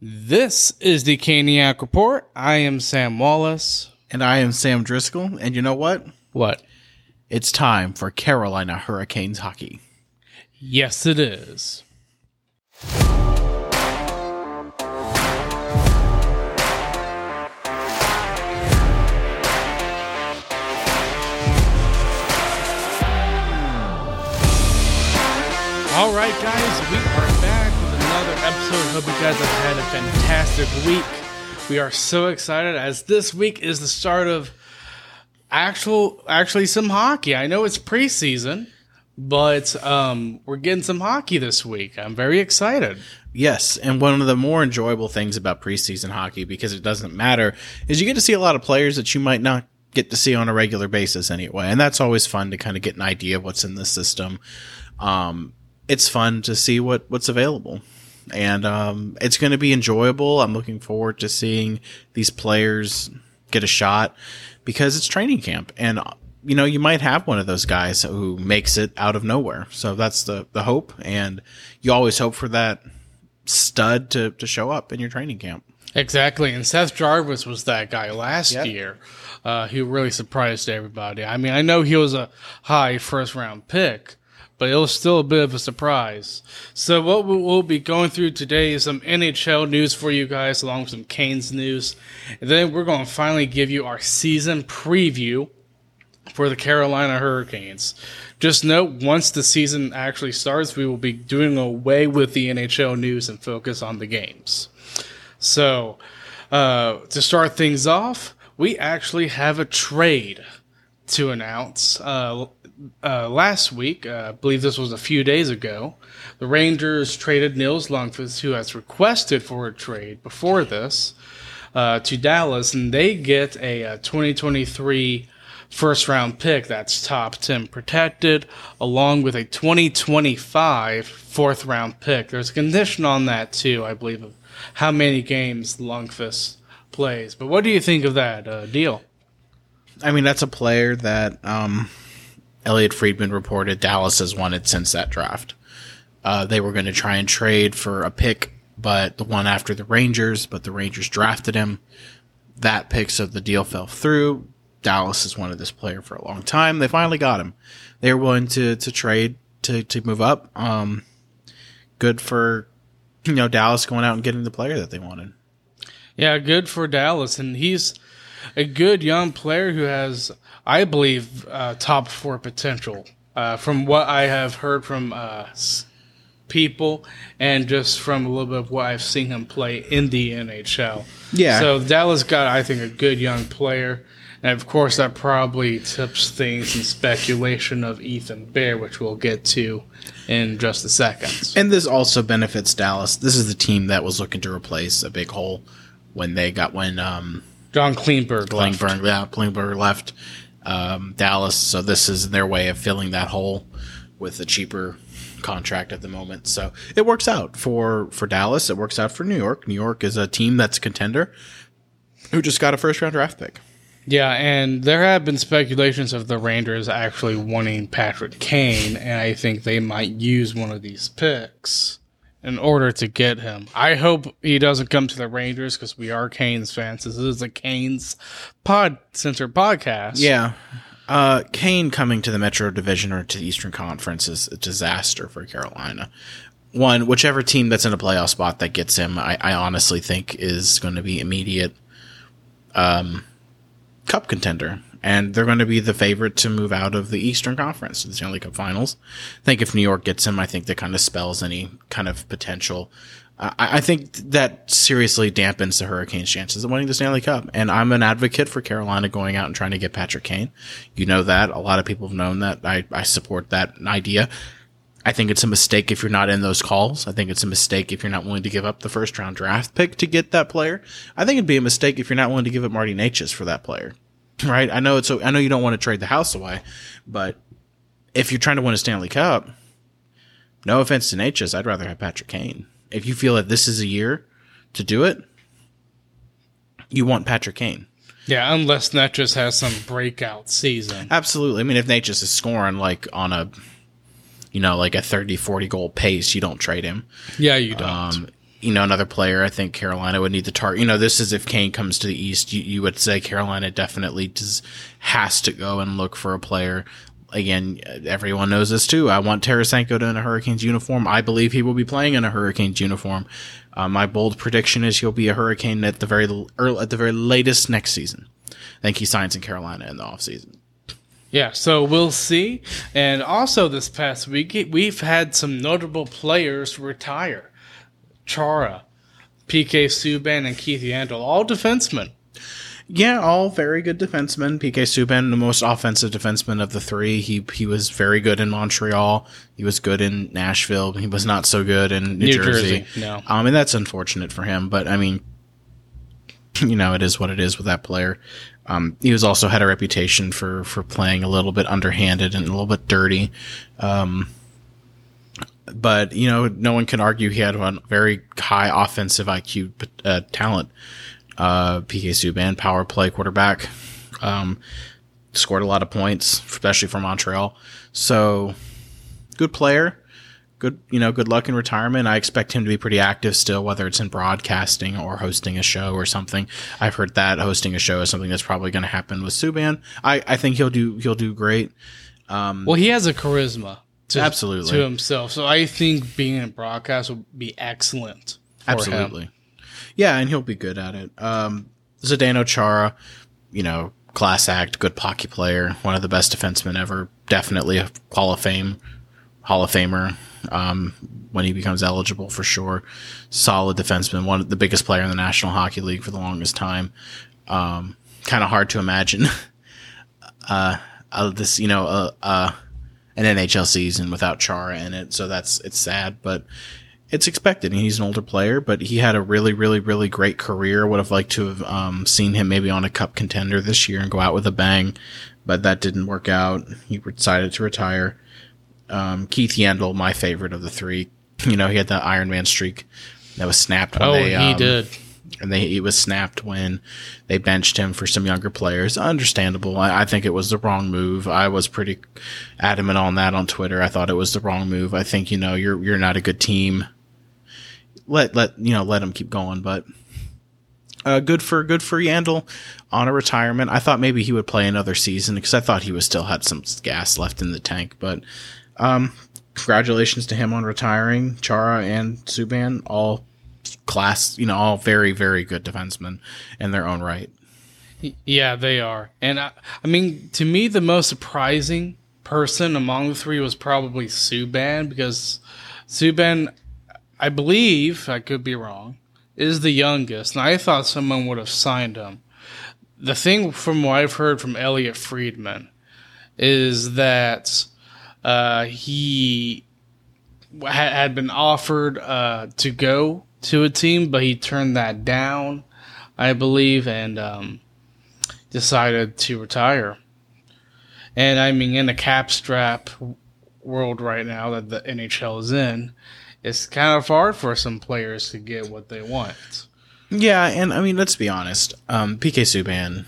This is the Caniac Report. I am Sam Wallace. And I am Sam Driscoll. And you know what? What? It's time for Carolina Hurricanes hockey. Yes, it is. All right, guys, we episode. Hope you guys have had a fantastic week. We are so excited as this week is the start of actual, actually some hockey. I know it's preseason, but um, we're getting some hockey this week. I'm very excited. Yes, and one of the more enjoyable things about preseason hockey, because it doesn't matter, is you get to see a lot of players that you might not get to see on a regular basis anyway. And that's always fun to kind of get an idea of what's in the system. Um, it's fun to see what what's available and um, it's going to be enjoyable i'm looking forward to seeing these players get a shot because it's training camp and you know you might have one of those guys who makes it out of nowhere so that's the the hope and you always hope for that stud to, to show up in your training camp Exactly, and Seth Jarvis was that guy last Yep. year. Uh, he really surprised everybody. I mean, I know he was a high first round pick, but it was still a bit of a surprise. So, what we- we'll be going through today is some NHL news for you guys, along with some Canes news, and then we're going to finally give you our season preview for the Carolina Hurricanes. Just note, once the season actually starts, we will be doing away with the NHL news and focus on the games. So, uh, to start things off, we actually have a trade to announce. Uh, uh, last week, uh, I believe this was a few days ago, the Rangers traded Nils Lundqvist, who has requested for a trade before this, uh, to Dallas, and they get a, uh 2023 first round pick that's top 10 protected, along with a 2025 fourth round pick. There's a condition on that, too, I believe, of how many games Lundqvist plays. But what do you think of that uh, deal? I mean, that's a player that um, Elliotte Friedman reported Dallas has wanted since that draft. Uh, they were going to try and trade for a pick, but the one after the Rangers, but the Rangers drafted him. That pick, so the deal fell through. Dallas has wanted this player for a long time. They finally got him. They were willing to to trade to to move up. Um, good for you know Dallas going out and getting the player that they wanted. Yeah, good for Dallas, and he's a good young player who has, I believe, uh, top four potential. Uh, from what I have heard from uh, people, and just from a little bit of what I've seen him play in the NHL. Yeah. So Dallas got, I think, a good young player, and of course that probably tips things in speculation of Ethan Bear, which we'll get to in just a second. And this also benefits Dallas. This is the team that was looking to replace a big hole when they got when um John Klingberg left. Klingberg, yeah, Klingberg left um, Dallas. So this is their way of filling that hole with a cheaper contract at the moment. So it works out for for Dallas. It works out for New York. New York is a team that's a contender who just got a first round draft pick. Yeah, and there have been speculations of the Rangers actually wanting Patrick Kane, and I think they might use one of these picks in order to get him. I hope he doesn't come to the Rangers because we are Canes fans. This is a Canes pod center podcast. Yeah. Uh, Kane coming to the Metro Division or to the Eastern Conference is a disaster for Carolina. One, whichever team that's in a playoff spot that gets him, I, I honestly think is going to be immediate um, cup contender. And they're going to be the favorite to move out of the Eastern Conference to the Stanley Cup Finals. I think if New York gets him, I think that kind of spells any kind of potential. I, I think that seriously dampens the Hurricanes' chances of winning the Stanley Cup. And I'm an advocate for Carolina going out and trying to get Patrick Kane. You know that. A lot of people have known that. I, I support that idea. I think it's a mistake if you're not in those calls. I think it's a mistake if you're not willing to give up the first round draft pick to get that player. I think it'd be a mistake if you're not willing to give up Marty Necas for that player. Right? I know it's a, I know you don't want to trade the house away, but if you're trying to win a Stanley Cup, no offense to Necas, I'd rather have Patrick Kane. If you feel that this is a year to do it, you want Patrick Kane. Yeah, unless Necas has some breakout season. Absolutely. I mean, if Necas is scoring like on a, you know, like a 30, 40 goal pace, you don't trade him. Yeah, you don't. Um, you know, another player I think Carolina would need to target. You know, this is if Kane comes to the East, you, you would say Carolina definitely does, has to go and look for a player. Again, everyone knows this too. I want Tarasenko to in a Hurricanes uniform. I believe he will be playing in a Hurricanes uniform. Uh, my bold prediction is he'll be a Hurricane at the very early, at the very latest next season. I think he signs in Carolina in the offseason. Yeah, so we'll see. And also, this past week, we've had some notable players retire. Chara, PK Subban, and Keith Yandle, all defensemen. Yeah, all very good defensemen. PK Subban, the most offensive defenseman of the three. He he was very good in Montreal. He was good in Nashville. He was not so good in New, New Jersey. Jersey. No, um, and that's unfortunate for him. But I mean, you know, it is what it is with that player. Um, he was also had a reputation for for playing a little bit underhanded and a little bit dirty. Um, but you know, no one can argue he had a very high offensive IQ uh, talent. Uh, PK Subban, power play quarterback, um, scored a lot of points, especially for Montreal. So, good player. Good, you know, good luck in retirement. I expect him to be pretty active still, whether it's in broadcasting or hosting a show or something. I've heard that hosting a show is something that's probably going to happen with Subban. I, I think he'll do he'll do great. Um, well, he has a charisma to, absolutely to himself. So I think being in a broadcast will be excellent. absolutely. Him. Yeah, and he'll be good at it. Um, Zdeno Chara, you know, class act, good hockey player, one of the best defensemen ever. Definitely a Hall of Fame, Hall of Famer. Um, when he becomes eligible for sure, solid defenseman, one of the biggest player in the National Hockey League for the longest time. Um, kind of hard to imagine, uh, uh, this, you know, uh, uh, an NHL season without Chara in it. So that's it's sad, but it's expected. He's an older player, but he had a really, really, really great career. Would have liked to have um, seen him maybe on a cup contender this year and go out with a bang, but that didn't work out. He decided to retire. Um, Keith Yandle, my favorite of the three. You know, he had the Iron Man streak that was snapped. When oh, they, um, he did and they was snapped when they benched him for some younger players. Understandable. I, I, think it was the wrong move. I was pretty adamant on that on Twitter. I thought it was the wrong move. I think you know you're you're not a good team. Let let you know let him keep going, but. Uh, good for good for Yandle on a retirement. I thought maybe he would play another season because I thought he was still had some gas left in the tank. But um, congratulations to him on retiring. Chara and Subban all class, you know, all very, very good defensemen in their own right. Yeah, they are. And I, I mean, to me, the most surprising person among the three was probably Subban because Subban, I believe, I could be wrong, is the youngest. And I thought someone would have signed him. The thing from what I've heard from Elliotte Friedman is that uh, he had been offered uh, to go to a team, but he turned that down, I believe, and um, decided to retire. And I mean, in the cap strap world right now that the NHL is in, it's kind of hard for some players to get what they want. Yeah, and I mean, let's be honest. Um, PK Subban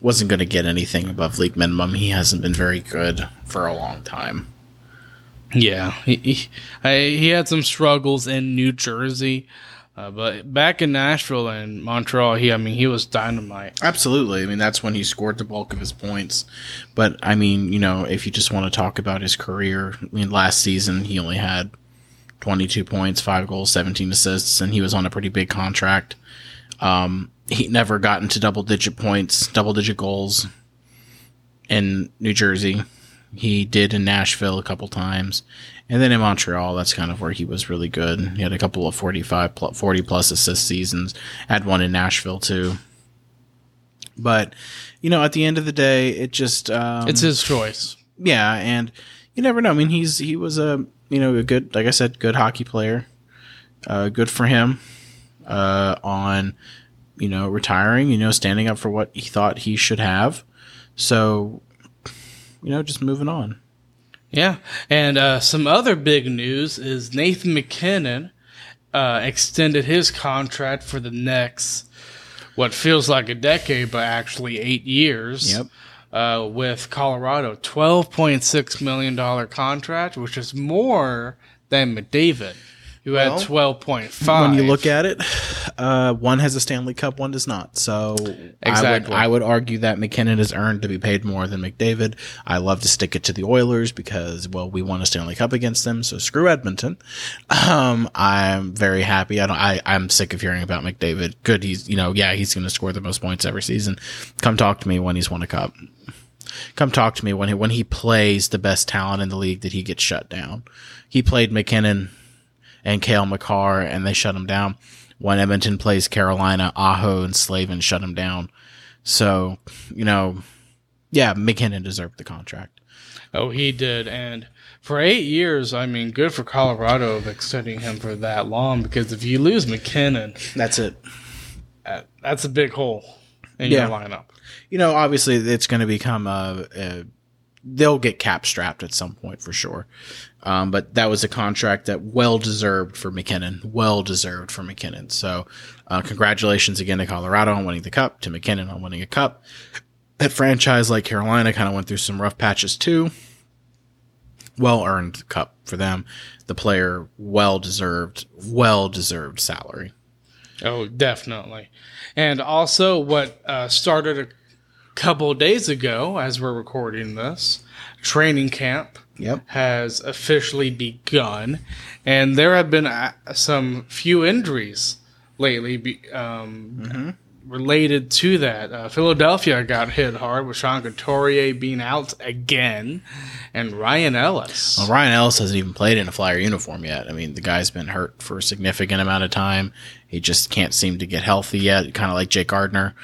wasn't going to get anything above league minimum. He hasn't been very good for a long time. Yeah, he he, he had some struggles in New Jersey, uh, but back in Nashville and Montreal, he I mean he was dynamite. Absolutely, I mean that's when he scored the bulk of his points. But I mean, you know, if you just want to talk about his career, I mean, last season he only had 22 points, five goals, 17 assists, and he was on a pretty big contract. Um, he never got into double digit points, double digit goals in New Jersey. He did in Nashville a couple times. And then in Montreal, that's kind of where he was really good. He had a couple of 45 plus, 40 plus assist seasons. Had one in Nashville too. But, you know, at the end of the day, it just um, It's his choice. Yeah, and you never know. I mean, he's he was a, you know, a good like I said, good hockey player. Uh, good for him uh, on you know, retiring, you know, standing up for what he thought he should have. So you know, just moving on. Yeah, and uh, some other big news is Nathan MacKinnon uh, extended his contract for the next what feels like a decade, but actually eight years. Yep. Uh, with Colorado, twelve point six million dollar contract, which is more than McDavid. Who Well, had twelve point five. when you look at it, uh, one has a Stanley Cup, one does not. So Exactly. I would I would argue that MacKinnon has earned to be paid more than McDavid. I love to stick it to the Oilers because well, we won a Stanley Cup against them, so screw Edmonton. Um, I'm very happy. I don't. I I'm sick of hearing about McDavid. Good, he's you know yeah he's going to score the most points every season. Come talk to me when he's won a cup. Come talk to me when he when he plays the best talent in the league that he gets shut down. He played MacKinnon and Cale Makar, and they shut him down. When Edmonton plays Carolina, Aho and Slavin shut him down. So, you know, yeah, MacKinnon deserved the contract. Oh, he did, and for eight years, I mean, good for Colorado of extending him for that long. Because if you lose MacKinnon, That's it. uh, that's a big hole in Yeah. your lineup. You know, obviously, it's going to become a, a. They'll get cap strapped at some point for sure. Um, but that was a contract that well deserved for MacKinnon. Well deserved for MacKinnon. So, uh, congratulations again to Colorado on winning the cup, to MacKinnon on winning a cup. That franchise like Carolina kind of went through some rough patches too. Well earned cup for them. The player well deserved, well deserved salary. Oh, definitely. And also, what uh, started a couple of days ago, as we're recording this, training camp Yep. has officially begun, and there have been uh, some few injuries lately be, um, related to that. Uh, Philadelphia got hit hard with Sean Couturier being out again, and Ryan Ellis. Well, Ryan Ellis hasn't even played in a Flyer uniform yet. I mean, the guy's been hurt for a significant amount of time. He just can't seem to get healthy yet. Kind of like Jake Gardiner,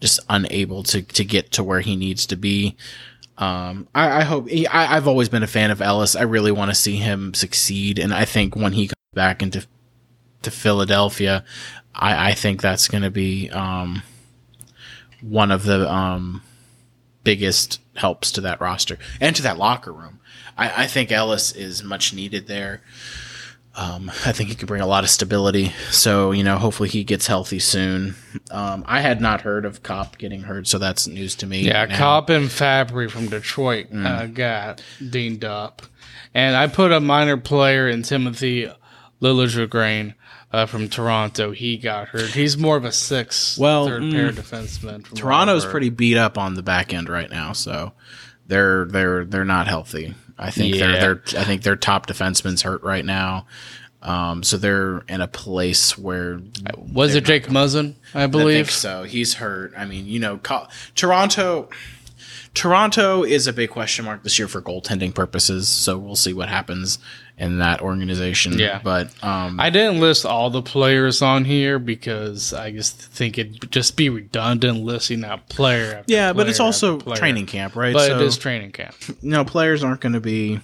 just unable to to get to where he needs to be. Um, I, I hope. He, I, I've always been a fan of Ellis. I really want to see him succeed, and I think when he comes back into to Philadelphia, I, I think that's going to be um, one of the um, biggest helps to that roster and to that locker room. I, I think Ellis is much needed there. Um, I think he could bring a lot of stability. So, you know, hopefully he gets healthy soon. Um, I had not heard of Copp getting hurt, so that's news to me. Yeah, now. Copp and Fabbri from Detroit uh, got dinged up, and I put a minor player in Timothy Liljegren uh, from Toronto. He got hurt. He's more of a six, Well, third mm, pair defenseman. from Toronto's pretty beat up on the back end right now, so they're they're they're not healthy. I think Yeah. they're they're I think their top defenseman's hurt right now. Um, so they're in a place where Was it Jake Muzzin? I I think believe. so. He's hurt. I mean, you know, Toronto. Toronto is a big question mark this year for goaltending purposes. So we'll see what happens in that organization. Yeah. but um, I didn't list all the players on here because I just think it'd just be redundant listing that player. After yeah, but it's also training camp, right? But so it is training camp. No, players aren't going to be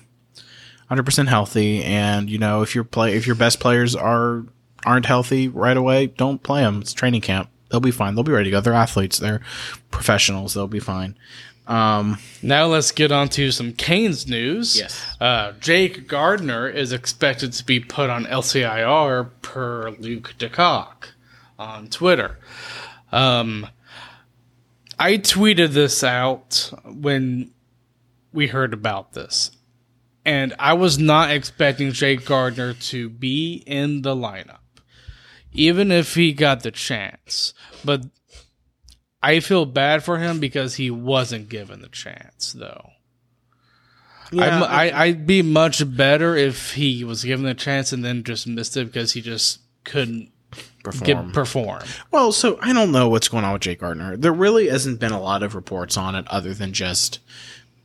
100% healthy, and you know, if your play if your best players are aren't healthy right away, don't play them. It's training camp. They'll be fine. They'll be ready to go. They're athletes. They're professionals. They'll be fine. Um, Now let's get on to some Canes news. Yes. Uh, Jake Gardiner is expected to be put on LTIR per Luke DeCock on Twitter. Um, I tweeted this out when we heard about this. And I was not expecting Jake Gardiner to be in the lineup, even if he got the chance. But I feel bad for him because he wasn't given the chance, though. yeah, I, I'd be much better if he was given the chance and then just missed it because he just couldn't perform. get perform. Well, so I don't know what's going on with Jake Gardiner. There really hasn't been a lot of reports on it other than just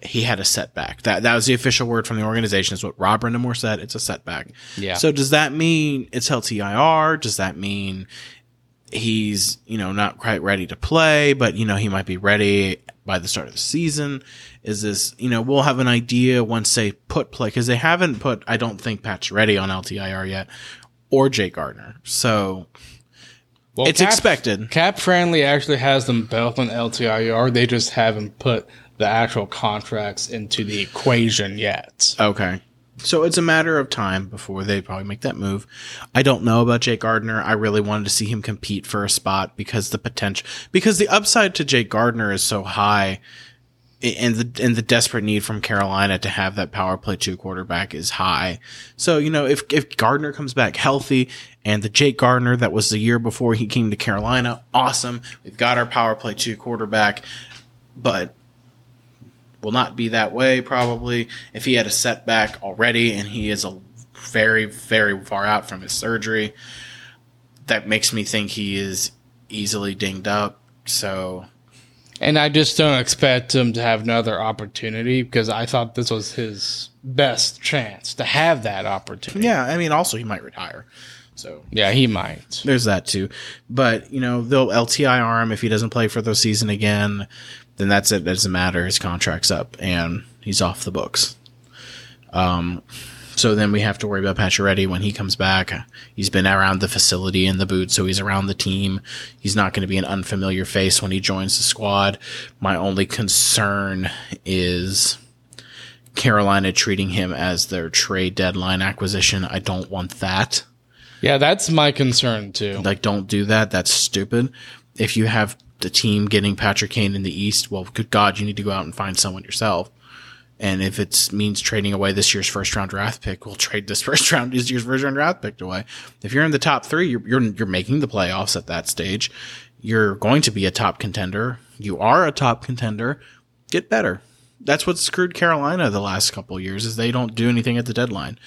he had a setback. That that was the official word from the organization. Is what Rob Brind'Amour said. It's a setback. Yeah. So does that mean it's LTIR? Does that mean he's you know not quite ready to play, but you know he might be ready by the start of the season? Is this you know we'll have an idea once they put play because they haven't put I don't think Pacioretty on LTIR yet or Jake Gardiner. So Well, it's Cap- expected. Cap Friendly actually has them both on LTIR. They just haven't put the actual contracts into the equation yet. Okay. So it's a matter of time before they probably make that move. I don't know about Jake Gardiner. I really wanted to see him compete for a spot because the potential, because the upside to Jake Gardiner is so high. and the and the desperate need from Carolina to have that power play two quarterback is high. So you know if if Gardiner comes back healthy and the Jake Gardiner that was the year before he came to Carolina, awesome. We've got our power play two quarterback, but will not be that way probably if he had a setback already and he is a very very far out from his surgery. That makes me think he is easily dinged up. So And I just don't expect him to have another opportunity because I thought this was his best chance to have that opportunity. yeah, I mean also he might retire. So Yeah, he might. there's that too. But you know, they'll LTIR him if he doesn't play for the season again. Then that's it. It doesn't matter. His contract's up and he's off the books. Um, so then we have to worry about Pacioretty when he comes back. He's been around the facility in the boot, so he's around the team. He's not going to be an unfamiliar face when he joins the squad. My only concern is Carolina treating him as their trade deadline acquisition. I don't want that. Yeah, that's my concern too. Like, don't do that. That's stupid. If you have the team getting Patrick Kane in the East, well, good God, you need to go out and find someone yourself. And if it means trading away this year's first round draft pick, we'll trade this first round, this year's first round draft pick away. If you're in the top three, you're, you're, you're making the playoffs at that stage. You're going to be a top contender. You are a top contender. Get better. That's what screwed Carolina the last couple of years is they don't do anything at the deadline.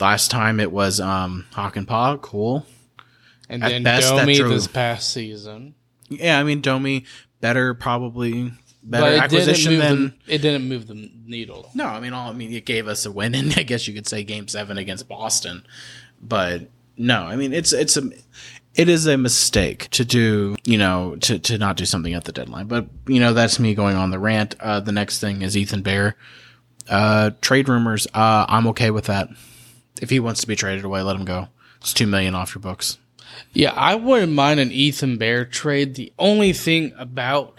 Last time it was, um, Hawk and Paw. Cool. And At then best, Domi drove- this past season. Yeah, I mean Domi better probably better it acquisition than the, it didn't move the needle. no. I mean, all I mean it gave us a win, and I guess you could say Game Seven against Boston, but no, I mean it's it's a it is a mistake to do you know to to not do something at the deadline. But you know that's me going on the rant. Uh, the next thing is Ethan Bear. Uh, trade rumors. Uh, I'm okay with that. If he wants to be traded away, let him go. It's two million off your books. Yeah, I wouldn't mind an Ethan Bear trade. The only thing about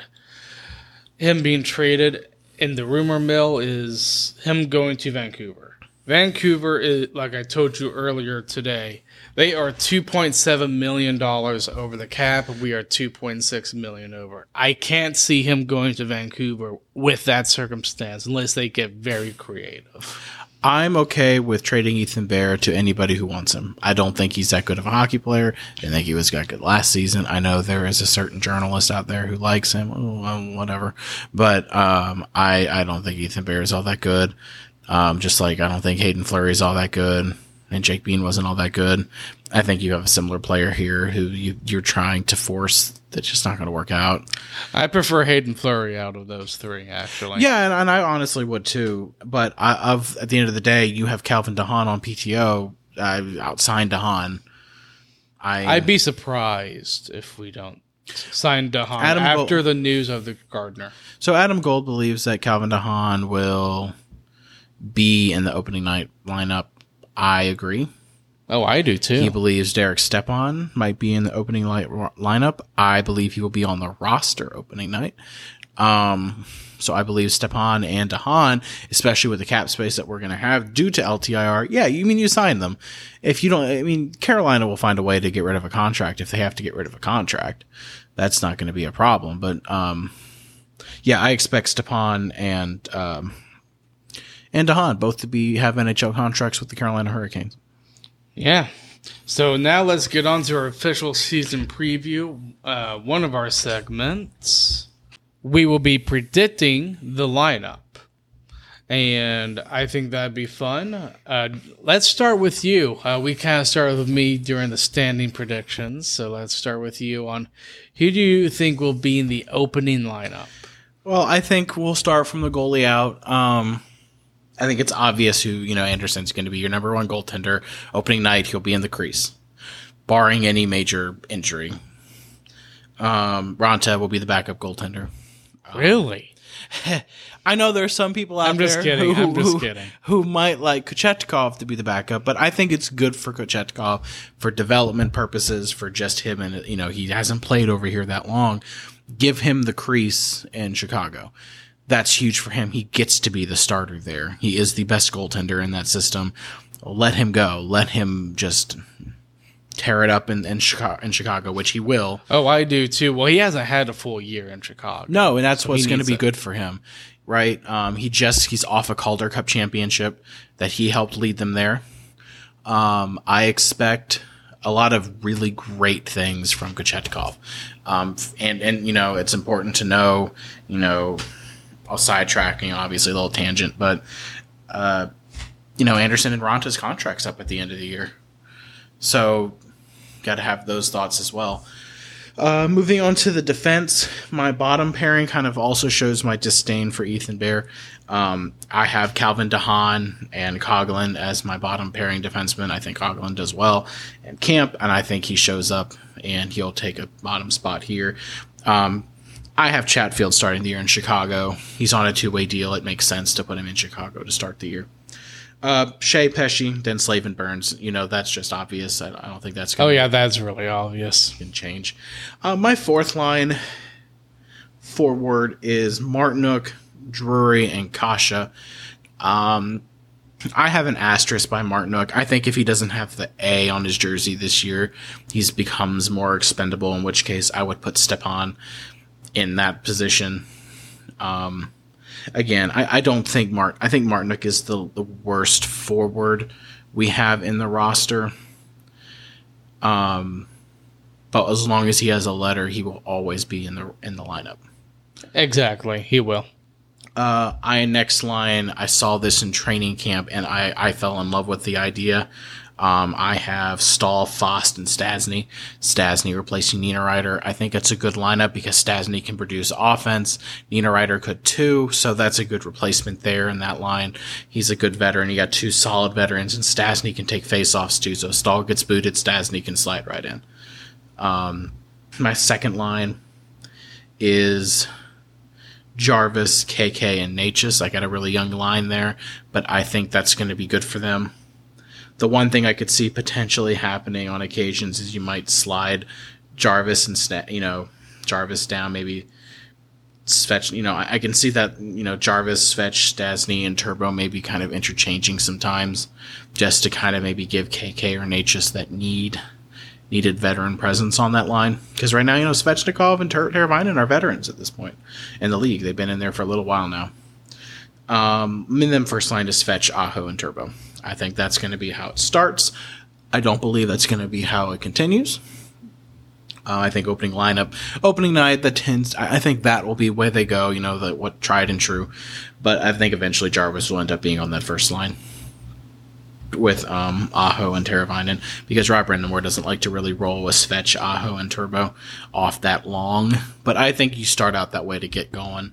him being traded in the rumor mill is him going to Vancouver. Vancouver is, like I told you earlier today, they are $2.7 million over the cap. We are 2.6 million over. I can't see him going to Vancouver with that circumstance unless they get very creative. I'm okay with trading Ethan Bear to anybody who wants him. I don't think he's that good of a hockey player. Didn't think he was that good last season. I know there is a certain journalist out there who likes him, oh, whatever. But um, I I don't think Ethan Bear is all that good. Um, just like I don't think Hayden Fleury is all that good, and Jake Bean wasn't all that good. I think you have a similar player here who you, you're trying to force that's just not going to work out. I prefer Hayden Fleury out of those three, actually. Yeah, and, and I honestly would too. But I, of at the end of the day, you have Calvin DeHaan on PTO. I outsigned DeHaan. I I'd be surprised if we don't sign DeHaan Adam after Gold- the news of the Gardiner. so Adam Gold believes that Calvin DeHaan will be in the opening night lineup. I agree. Oh, I do too. He believes Derek Stepan might be in the opening light lineup. I believe he will be on the roster opening night. Um, so I believe Stepan and DeHaan, especially with the cap space that we're going to have due to LTIR. Yeah, you mean you sign them. If you don't, I mean, Carolina will find a way to get rid of a contract if they have to get rid of a contract. That's not going to be a problem. But, um, yeah, I expect Stepan and, um, and DeHaan both to be have NHL contracts with the Carolina Hurricanes. Yeah. So now let's get on to our official season preview. Uh, one of our segments, we will be predicting the lineup. And I think that'd be fun. Uh, let's start with you. Uh, we kind of started with me during the standing predictions. So let's start with you on who do you think will be in the opening lineup? Well, I think we'll start from the goalie out. Um, I think it's obvious who you know Andersen's going to be your number one goaltender. Opening night, he'll be in the crease, barring any major injury. Um, Raanta will be the backup goaltender. Really? I know there's some people out I'm just there kidding. Who, I'm just who- kidding. who might like Kochetkov to be the backup, but I think it's good for Kochetkov for development purposes, for just him and you know he hasn't played over here that long. Give him the crease in Chicago. That's huge for him. He gets to be the starter there. He is the best goaltender in that system. Let him go. Let him just tear it up in in Chicago, in Chicago, which he will. Oh, I do too. Well, he hasn't had a full year in Chicago. No, and that's what's going to be it. good for him, right? Um, he just he's off a Calder Cup championship that he helped lead them there. Um, I expect a lot of really great things from Kochetkov. Um, and and you know it's important to know, you know, I'll sidetracking obviously a little tangent, but uh, you know Andersen and Raanta's contracts up at the end of the year, so got to have those thoughts as well. Uh, moving on to the defense, my bottom pairing kind of also shows my disdain for Ethan Bear. Um, I have Calvin DeHaan and Coghlan as my bottom pairing defenseman. I think Coghlan does well in camp, and I think he shows up and he'll take a bottom spot here. Um, I have Chatfield starting the year in Chicago. He's on a two way deal. It makes sense to put him in Chicago to start the year. Uh, Skjei Pesce, then Slavin Burns. You know, that's just obvious. I, I don't think that's going Oh yeah, that's really obvious. can change. Uh, my fourth line forward is Martinook, Drury, and Kase. Um, I have an asterisk by Martinook. I think if he doesn't have the A on his jersey this year, he's becomes more expendable. In which case, I would put Stepan in that position. Um, again, I, I don't think Mart. I think Martinook is the the worst forward we have in the roster. Um, but as long as he has a letter, he will always be in the in the lineup. Exactly, he will. Uh, I next line. I saw this in training camp, and I I fell in love with the idea. Um, I have Staal, Fast, and Stastny. Stastny replacing Niederreiter. I think it's a good lineup because Stastny can produce offense. Niederreiter could too, so that's a good replacement there in that line. He's a good veteran. You got two solid veterans, and Stastny can take faceoffs too. So Staal gets booted, Stastny can slide right in. Um, my second line is Jarvis, KK, and Necas. I got a really young line there, but I think that's going to be good for them. The one thing I could see potentially happening on occasions is you might slide Jarvis and Sna- you know Jarvis down, maybe Svetch. You know, I, I can see that you know Jarvis, Svetch, Stastny, and Turbo maybe kind of interchanging sometimes, just to kind of maybe give KK or Necas that need needed veteran presence on that line. Because right now, you know, Svechnikov and Ter- are veterans at this point in the league. They've been in there for a little while now. Um, and then first line is Svetch, Aho, and Turbo. I think that's going to be how it starts. I don't believe that's going to be how it continues. Uh, I think opening lineup, opening night, the tends. I, think that will be where they go. You know, the what tried and true. But I think eventually Jarvis will end up being on that first line with um, Aho and Teravainen because Rob Brind'Amour doesn't like to really roll with Svetch, Aho, and Turbo off that long. But I think you start out that way to get going.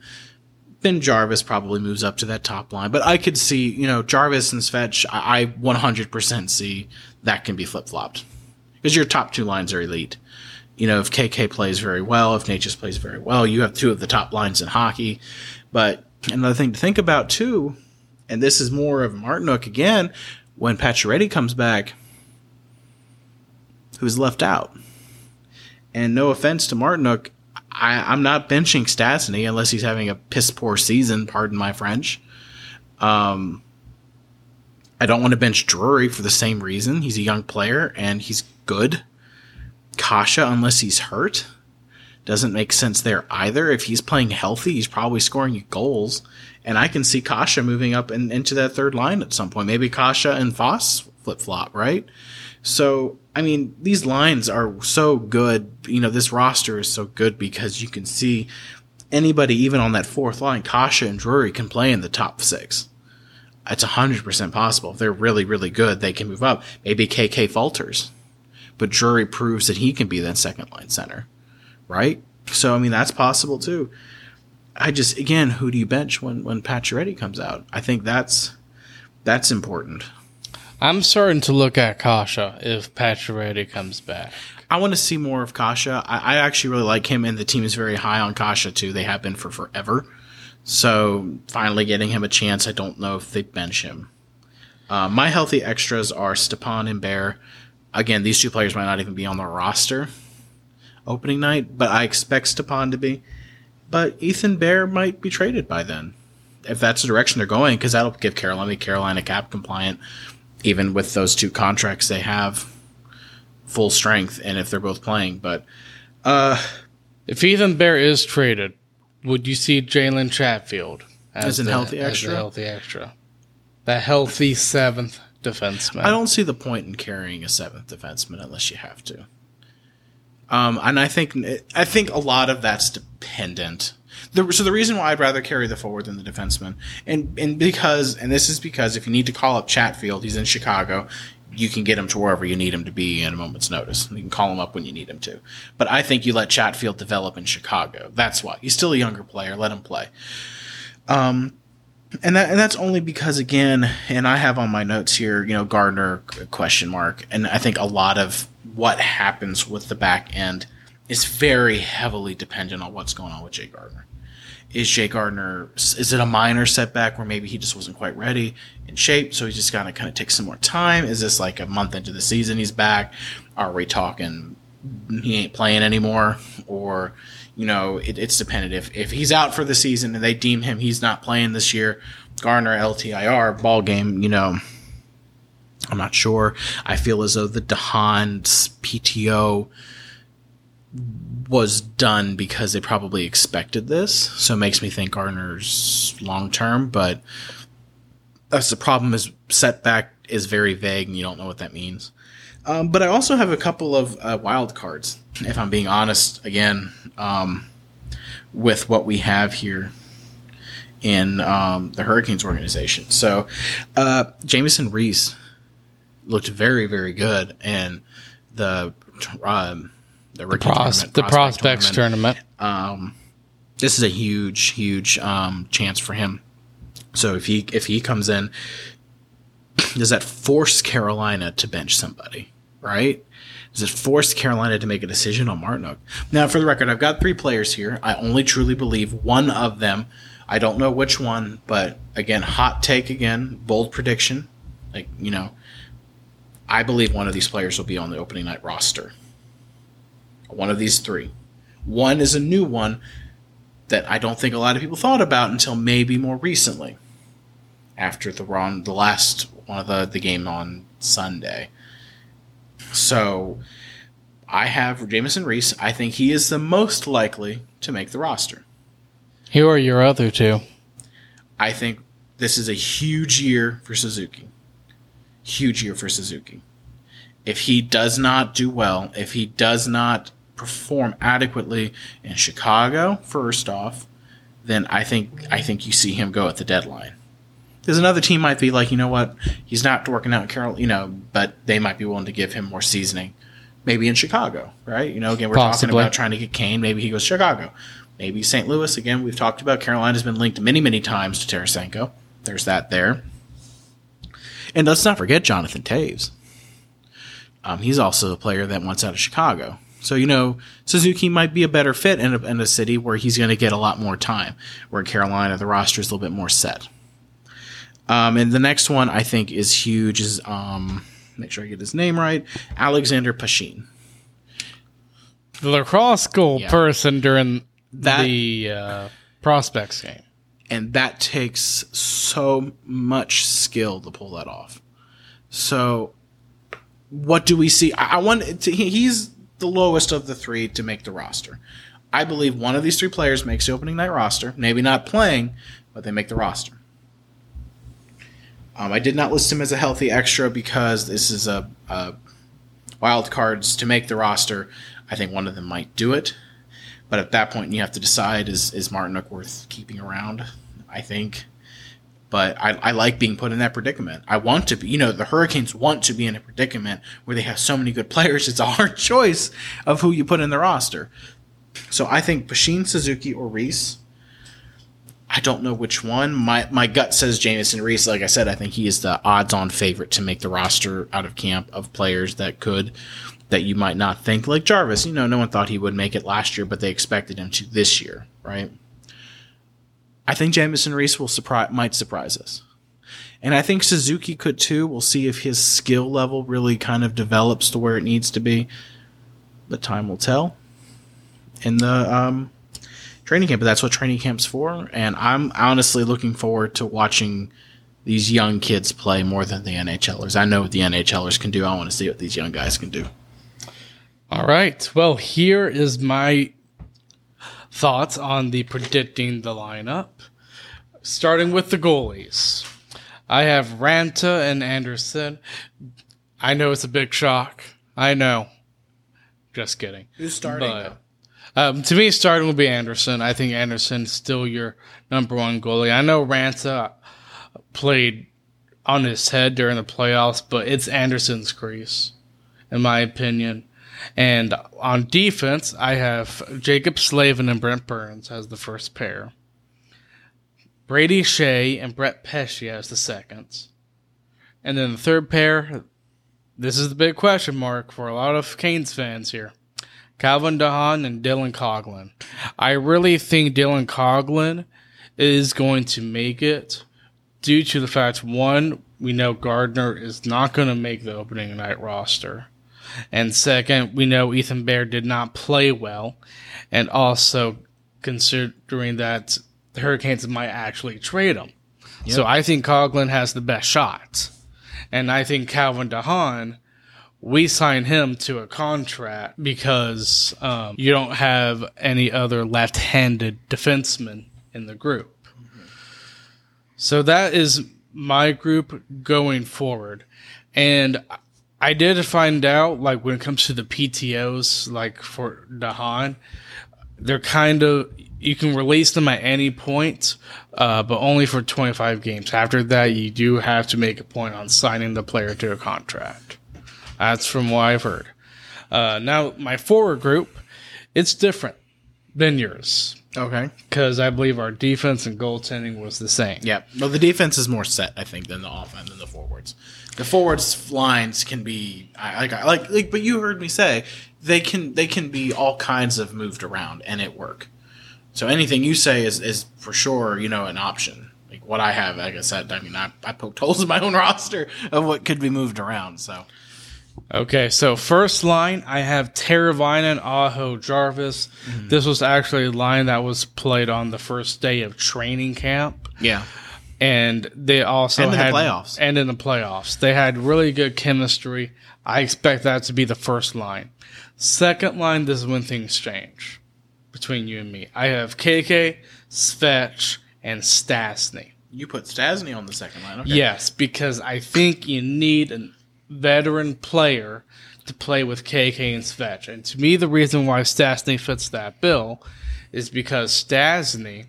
Then Jarvis probably moves up to that top line. But I could see, you know, Jarvis and Svetch, I, I 100% see that can be flip flopped because your top two lines are elite. You know, if KK plays very well, if Necas plays very well, you have two of the top lines in hockey. But another thing to think about too, and this is more of Martinook again, when Pacioretty comes back, who's left out. And no offense to Martinook, I, I'm not benching Stastny unless he's having a piss poor season, pardon my French. Um, I don't want to bench Drury for the same reason. He's a young player and he's good. Kase, unless he's hurt, doesn't make sense there either. If he's playing healthy, he's probably scoring goals. And I can see Kase moving up and into that third line at some point. Maybe Kase and Fast flip flop, right? So, I mean, these lines are so good. You know, this roster is so good because you can see anybody, even on that fourth line, Kase and Drury can play in the top six. It's 100% possible. If they're really, really good, they can move up. Maybe KK falters, but Drury proves that he can be that second line center, right? So, I mean, that's possible too. I just, again, who do you bench when, when Pacioretty comes out? I think that's, that's important. I'm starting to look at Kase if Pacioretty comes back. I want to see more of Kase. I, I actually really like him, and the team is very high on Kase too. They have been for forever. So finally getting him a chance, I don't know if they bench him. Uh, my healthy extras are Stepan and Bear. Again, these two players might not even be on the roster opening night, but I expect Stepan to be. But Ethan Bear might be traded by then, if that's the direction they're going, because that'll give Carolina Carolina cap compliant, even with those two contracts they have. full strength and if they're both playing. But uh, If Ethan Bear is traded, would you see Jalen Chatfield As an the- healthy as a extra? healthy extra. the healthy seventh defenseman. I don't see the point in carrying a seventh defenseman unless you have to. Um, and I think I think a lot of that's dependent. The, so the reason why I'd rather carry the forward than the defenseman, and and because and this is because if you need to call up Chatfield, he's in Chicago. You can get him to wherever you need him to be at a moment's notice. You can call him up when you need him to. But I think you let Chatfield develop in Chicago. That's why he's still a younger player. Let him play. Um, and that and that's only because again, and I have on my notes here, you know, Gardiner question mark, and I think a lot of what happens with the back end is very heavily dependent on what's going on with Jay Gardiner. Is Jay Gardiner is it a minor setback where maybe he just wasn't quite ready in shape, so he's just to kind of take some more time? Is this like a month into the season he's back? Are we talking he ain't playing anymore, or you know, it, it's dependent. If if he's out for the season and they deem him he's not playing this year, Garner LTIR ball game, you know, I'm not sure. I feel as though the Dehaan's PTO was done because they probably expected this, so it makes me think Gardiner's long term, but that's the problem is setback is very vague and you don't know what that means. Um, but I also have a couple of uh, wild cards, if I'm being honest. Again, um, with what we have here in um, the Hurricanes organization. So, uh, Jamieson Rees looked very, very good, and the um, the, rookie Pros- tournament, the prospect prospects tournament. um, this is a huge, huge um, chance for him. So if he if he comes in, does that force Carolina to bench somebody? Right? Does it force Carolina to make a decision on Martinook? Now, for the record, I've got three players here. I only truly believe one of them. I don't know which one, but again, hot take again, bold prediction. Like you know, I believe one of these players will be on the opening night roster. One of these three. One is a new one that I don't think a lot of people thought about until maybe more recently, after the run, the last one of the the game on Sunday. So, I have Jamieson Rees. I think he is the most likely to make the roster. Who are your other two? I think this is a huge year for Suzuki. Huge year for Suzuki. If he does not do well, if he does not perform adequately in Chicago, first off, then I think I think you see him go at the deadline. There's another team might be like, you know what, he's not working out in Carol, you know, but they might be willing to give him more seasoning. Maybe in Chicago, right? You know, again, we're Possibly. talking about trying to get Kane. Maybe he goes Chicago. Maybe St. Louis. Again, we've talked about Carolina's been linked many, many times to Tarasenko. There's that there. And let's not forget Jonathan Toews. Um, he's also a player that wants out of Chicago. So, you know, Suzuki might be a better fit in a, in a city where he's going to get a lot more time, where Carolina, the roster is a little bit more set. Um, and the next one I think is huge is, um, make sure I get his name right, Alexander Pashin. The lacrosse goal Yeah. person during That- the uh, prospects game. and that takes so much skill to pull that off. So, what do we see? I, I want to, he, he's the lowest of the three to make the roster. I believe one of these three players makes the opening night roster. Maybe not playing, but they make the roster. Um, I did not list him as a healthy extra because this is a, a wild cards to make the roster. I think one of them might do it. But at that point, you have to decide: is is Martinook worth keeping around? I think. But I, I like being put in that predicament. I want to be. You know, the Hurricanes want to be in a predicament where they have so many good players. It's a hard choice of who you put in the roster. So I think Pashin, Suzuki, or Rees. I don't know which one. My my gut says Jamieson Rees. Like I said, I think he is the odds-on favorite to make the roster out of camp of players that could that you might not think. Like Jarvis, you know, no one thought he would make it last year, but they expected him to this year, right? I think Jamieson Rees will surprise might surprise us. And I think Suzuki could too. We'll see if his skill level really kind of develops to where it needs to be. But time will tell. In the um, training camp, but that's what training camp's for. And I'm honestly looking forward to watching these young kids play more than the NHLers. I know what the NHLers can do. I want to see what these young guys can do. All right. Well, here is my thoughts on the predicting the lineup. Starting with the goalies. I have Raanta and Andersen. I know it's a big shock. I know. Just kidding. Who's starting? But, um, to me, starting will be Andersen. I think Andersen's still your number one goalie. I know Raanta played on his head during the playoffs, but it's Andersen's crease, in my opinion. And on defense, I have Jaccob Slavin and Brent Burns as the first pair. Brady Skjei and Brett Pesce as the seconds. And then the third pair, this is the big question mark for a lot of Canes fans here. Calvin DeHaan and Dylan Coghlan. I really think Dylan Coghlan is going to make it due to the fact one, we know Gardiner is not going to make the opening night roster. And second, we know Ethan Bear did not play well. And also considering that the Hurricanes might actually trade him. Yep. So I think Coghlan has the best shot. And I think Calvin DeHaan, we sign him to a contract because um, you don't have any other left handed defensemen in the group. So that is my group going forward. And I did find out, like, when it comes to the PTOs, like for DeHaan, they're kind of, you can release them at any point, uh, but only for 25 games. After that, you do have to make a point on signing the player to a contract. That's from what I've heard. Uh, now, my forward group, it's different than yours. Okay. Because I believe our defense and goaltending was the same. Yeah. Well, the defense is more set, I think, than the offense than the forwards. The forwards lines can be like like like, but you heard me say they can they can be all kinds of moved around and it work. So anything you say is is for sure you know an option. Like what I have, like I said, I mean I, I poked holes in my own roster of what could be moved around. So Okay, so first line, I have Teravainen, Aho, Jarvis. Mm-hmm. This was actually a line that was played on the first day of training camp. Yeah. And they also and in had the playoffs. And in the playoffs. They had really good chemistry. I expect that to be the first line. Second line, this is when things change between you and me. I have KK, Svetch, and Stastny. You put Stastny on the second line, okay. Yes, because I think you need a veteran player to play with KK and Svetch. And to me, the reason why Stastny fits that bill is because Stastny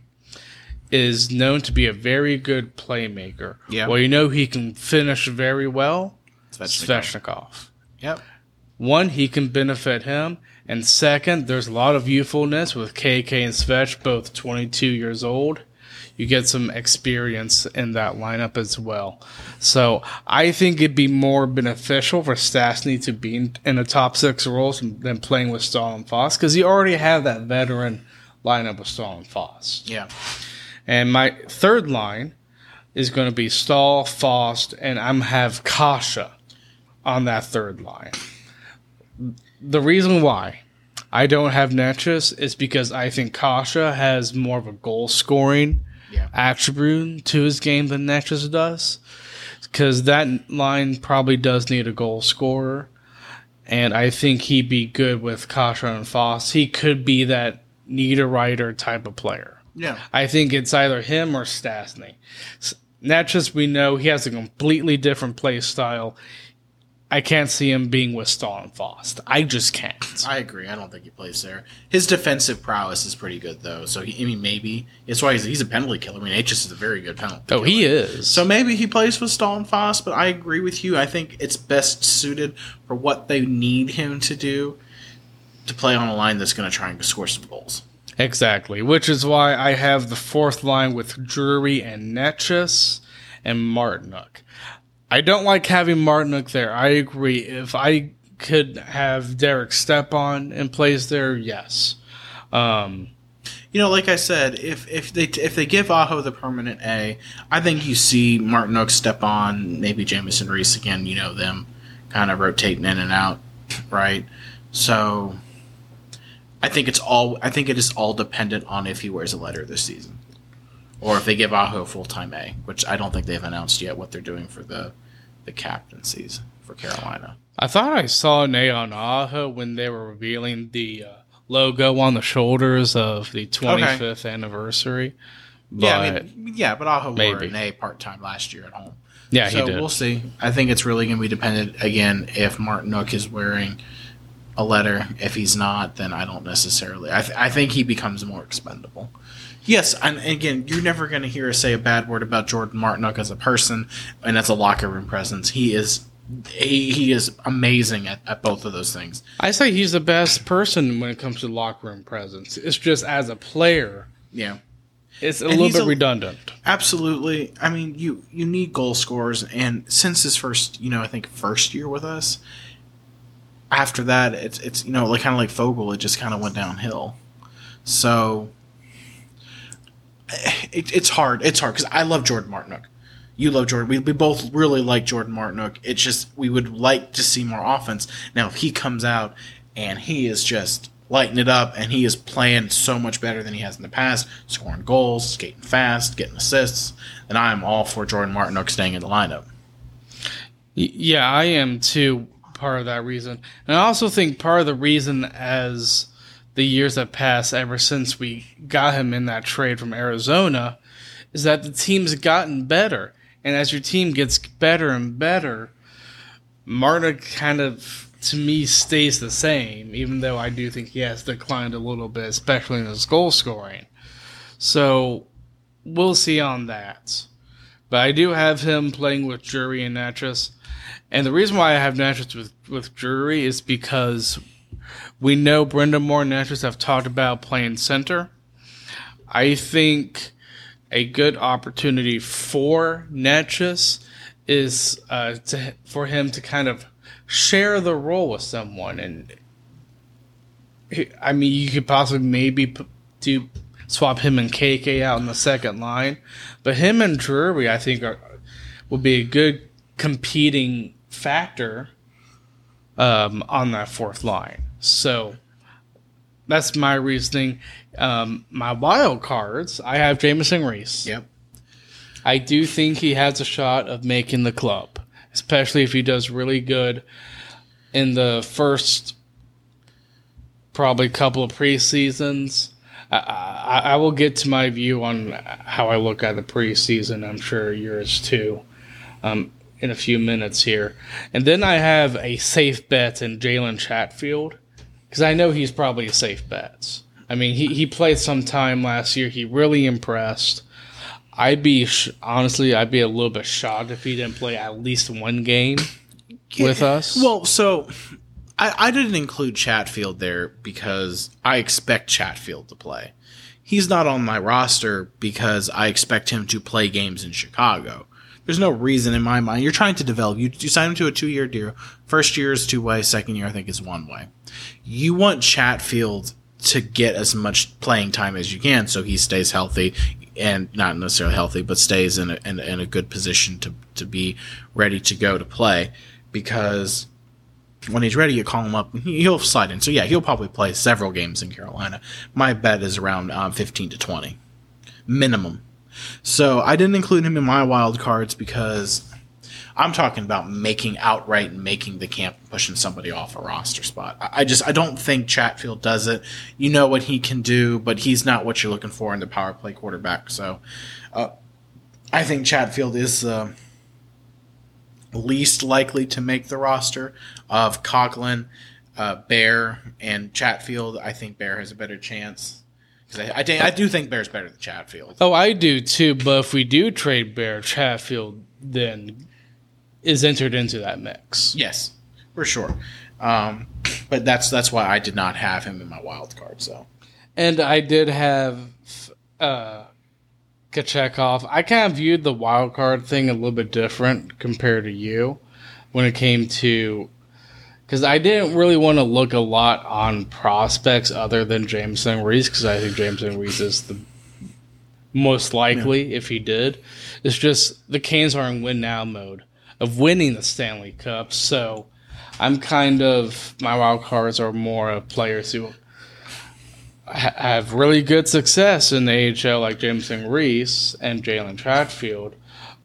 is known to be a very good playmaker. Yeah. Well, you know he can finish very well. Svechnikov. Svechnikov. Yep. One, he can benefit him. And second, there's a lot of youthfulness with KK and Svetch, both 22 years old you get some experience in that lineup as well. So I think it'd be more beneficial for Stastny to be in, in the top six roles than playing with Staal and Fast because you already have that veteran lineup with Staal and Fast. Yeah. And my third line is going to be Staal, Fast, and I'm have Kase on that third line. The reason why I don't have Necas is because I think Kase has more of a goal scoring yeah. attribute to his game than Necas does. Because that line probably does need a goal scorer. And I think he'd be good with Kase and Fast. He could be that Niederreiter type of player. Yeah. I think it's either him or Stastny. Necas, we know he has a completely different play style. I can't see him being with Staal and. I just can't. I agree. I don't think he plays there. His defensive prowess is pretty good, though. So he, I mean, maybe that's why he's, he's a penalty killer. I mean, H is a very good penalty. Oh, killer. he is. So maybe he plays with Staal and Fast, but I agree with you. I think it's best suited for what they need him to do to play on a line that's going to try and score some goals. Exactly, which is why I have the fourth line with Drury and Necas and Martinook. I don't like having Martinook there. I agree. If I could have Derek Stepan in place there, yes. Um, you know, like I said, if if they if they give Aho the permanent A, I think you see Martinook step on, maybe Jamieson Rees again. You know them kind of rotating in and out, right? So I think it's all I think it is all dependent on if he wears a letter this season or if they give Aho a full time A, which I don't think they've announced yet what they're doing for the the captaincies for Carolina. I thought I saw Neon Aho when they were revealing the uh, logo on the shoulders of the 25th anniversary. yeah, I But- mean, yeah, but Aho wore an A part time last year at home. Yeah, so he did. we'll see. I think it's really going to be dependent again if Martinook is wearing a letter. If he's not, then I don't necessarily. I, th- I think he becomes more expendable. Yes, and again, you're never going to hear us say a bad word about Jordan Martinook as a person and as a locker room presence. He is he, he is amazing at, at both of those things. I say he's the best person when it comes to locker room presence. It's just as a player, Yeah. it's a And little bit a- redundant. Absolutely. I mean, you you need goal scorers, and since his first, you know, I think first year with us, after that, it's it's you know like kind of like Foegele, it just kind of went downhill. So eh, it, it's hard. It's hard because I love Jordan Martinook. You love Jordan. We, we both really like Jordan Martinook. It's just we would like to see more offense. Now, if he comes out and he is just lighting it up and he is playing so much better than he has in the past, scoring goals, skating fast, getting assists, then I am all for Jordan Martinook staying in the lineup. Yeah, I am too. Part of that reason, and I also think part of the reason, as the years have passed ever since we got him in that trade from Arizona, is that the team's gotten better, and as your team gets better and better, Marta kind of to me stays the same, even though I do think he has declined a little bit, especially in his goal scoring. So we'll see on that. But I do have him playing with Drury and Necas. And the reason why I have Necas with, with Drury is because we know Brind'Amour and Necas have talked about playing center. I think a good opportunity for Necas is uh, to, for him to kind of share the role with someone. And I mean, you could possibly maybe p- do swap him and KK out in the second line, but him and Drury, I think, are will be a good competing factor um, on that fourth line. So that's my reasoning. Um, my wild cards, I have Jamieson Rees. Yep. I do think he has a shot of making the club, especially if he does really good in the first probably couple of preseasons. I, I, I will get to my view on how I look at the preseason. I'm sure yours too. Um, in a few minutes here, and then I have a safe bet in Jalen Chatfield because I know he's probably a safe bet. I mean, he, he played some time last year. He really impressed. I'd be sh- honestly, I'd be a little bit shocked if he didn't play at least one game with us. Well, so I, I didn't include Chatfield there because I expect Chatfield to play. He's not on my roster because I expect him to play games in Chicago. There's no reason in my mind. You're trying to develop. You, you sign him to a two year deal. First year is two way. Second year, I think, is one way. You want Chatfield to get as much playing time as you can so he stays healthy and not necessarily healthy, but stays in a, in, in a good position to, to be ready to go to play because when he's ready, you call him up he'll slide in. So yeah, he'll probably play several games in Carolina. My bet is around um, 15 to 20 minimum. So I didn't include him in my wild cards because I'm talking about making outright and making the camp pushing somebody off a roster spot. I just I don't think Chatfield does it. You know what he can do, but he's not what you're looking for in the power play quarterback. So uh, I think Chatfield is uh, least likely to make the roster of Coghlan, uh, Bear, and Chatfield. I think Bear has a better chance because I, I, think- I do think Bear's better than Chatfield. oh, I do too. But if we do trade Bear Chatfield, then is entered into that mix. Yes, for sure. Um, but that's that's why I did not have him in my wild card. So And I did have uh, Kochetkov. I kind of viewed the wild card thing a little bit different compared to you when it came to because I didn't really want to look a lot on prospects other than Jamieson Rees because I think Jamieson Rees is the most likely if he did. It's just the Canes are in win now mode of winning the Stanley Cup, so I'm kind of my wild cards are more of players who ha- have really good success in the AHL, like Jamieson Rees and Jalen Chatfield,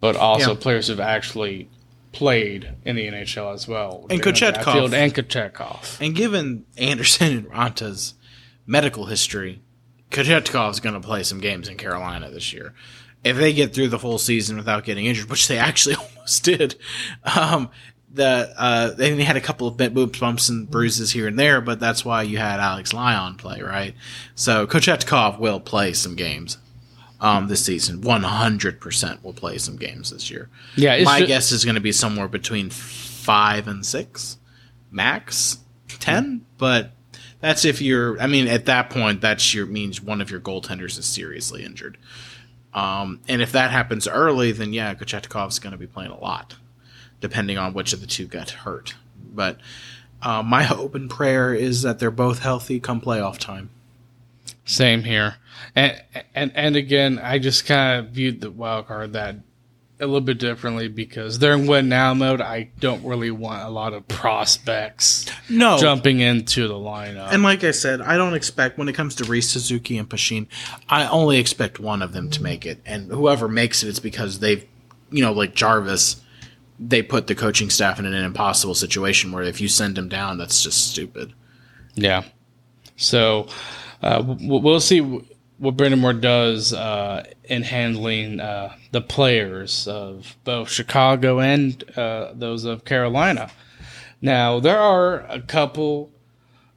but also Yeah. players who've actually played in the NHL as well. And Kochetkov. And Kochetkov. And given Andersen and Raanta's medical history, Kochetkov's going to play some games in Carolina this year. If they get through the whole season without getting injured, which they actually almost did, um, the uh, they had a couple of bit boops, bumps, and bruises here and there, but that's why you had Alex Lyon play, right? So Kochetkov will play some games um, this season. One hundred percent will play some games this year. Yeah, my guess is going to be somewhere between five and six, max ten. But that's if you're. I mean, at that point, that's your means one of your goaltenders is seriously injured. Um, and if that happens early, then yeah, Kochetkov's going to be playing a lot, depending on which of the two got hurt. But uh, my hope and prayer is that they're both healthy come playoff time. Same here, and and and again, I just kind of viewed the wild card that a little bit differently because they're in win now mode. I don't really want a lot of prospects No, jumping into the lineup. And like I said, I don't expect when it comes to Rees Suzuki and Pashin, I only expect one of them to make it, and whoever makes it, it's because they've, you know, like Jarvis, they put the coaching staff in an impossible situation where if you send him down, that's just stupid. Yeah. So uh, we'll see what Brind'Amour does uh, in handling uh, the players of both Chicago and uh, those of Carolina. Now, there are a couple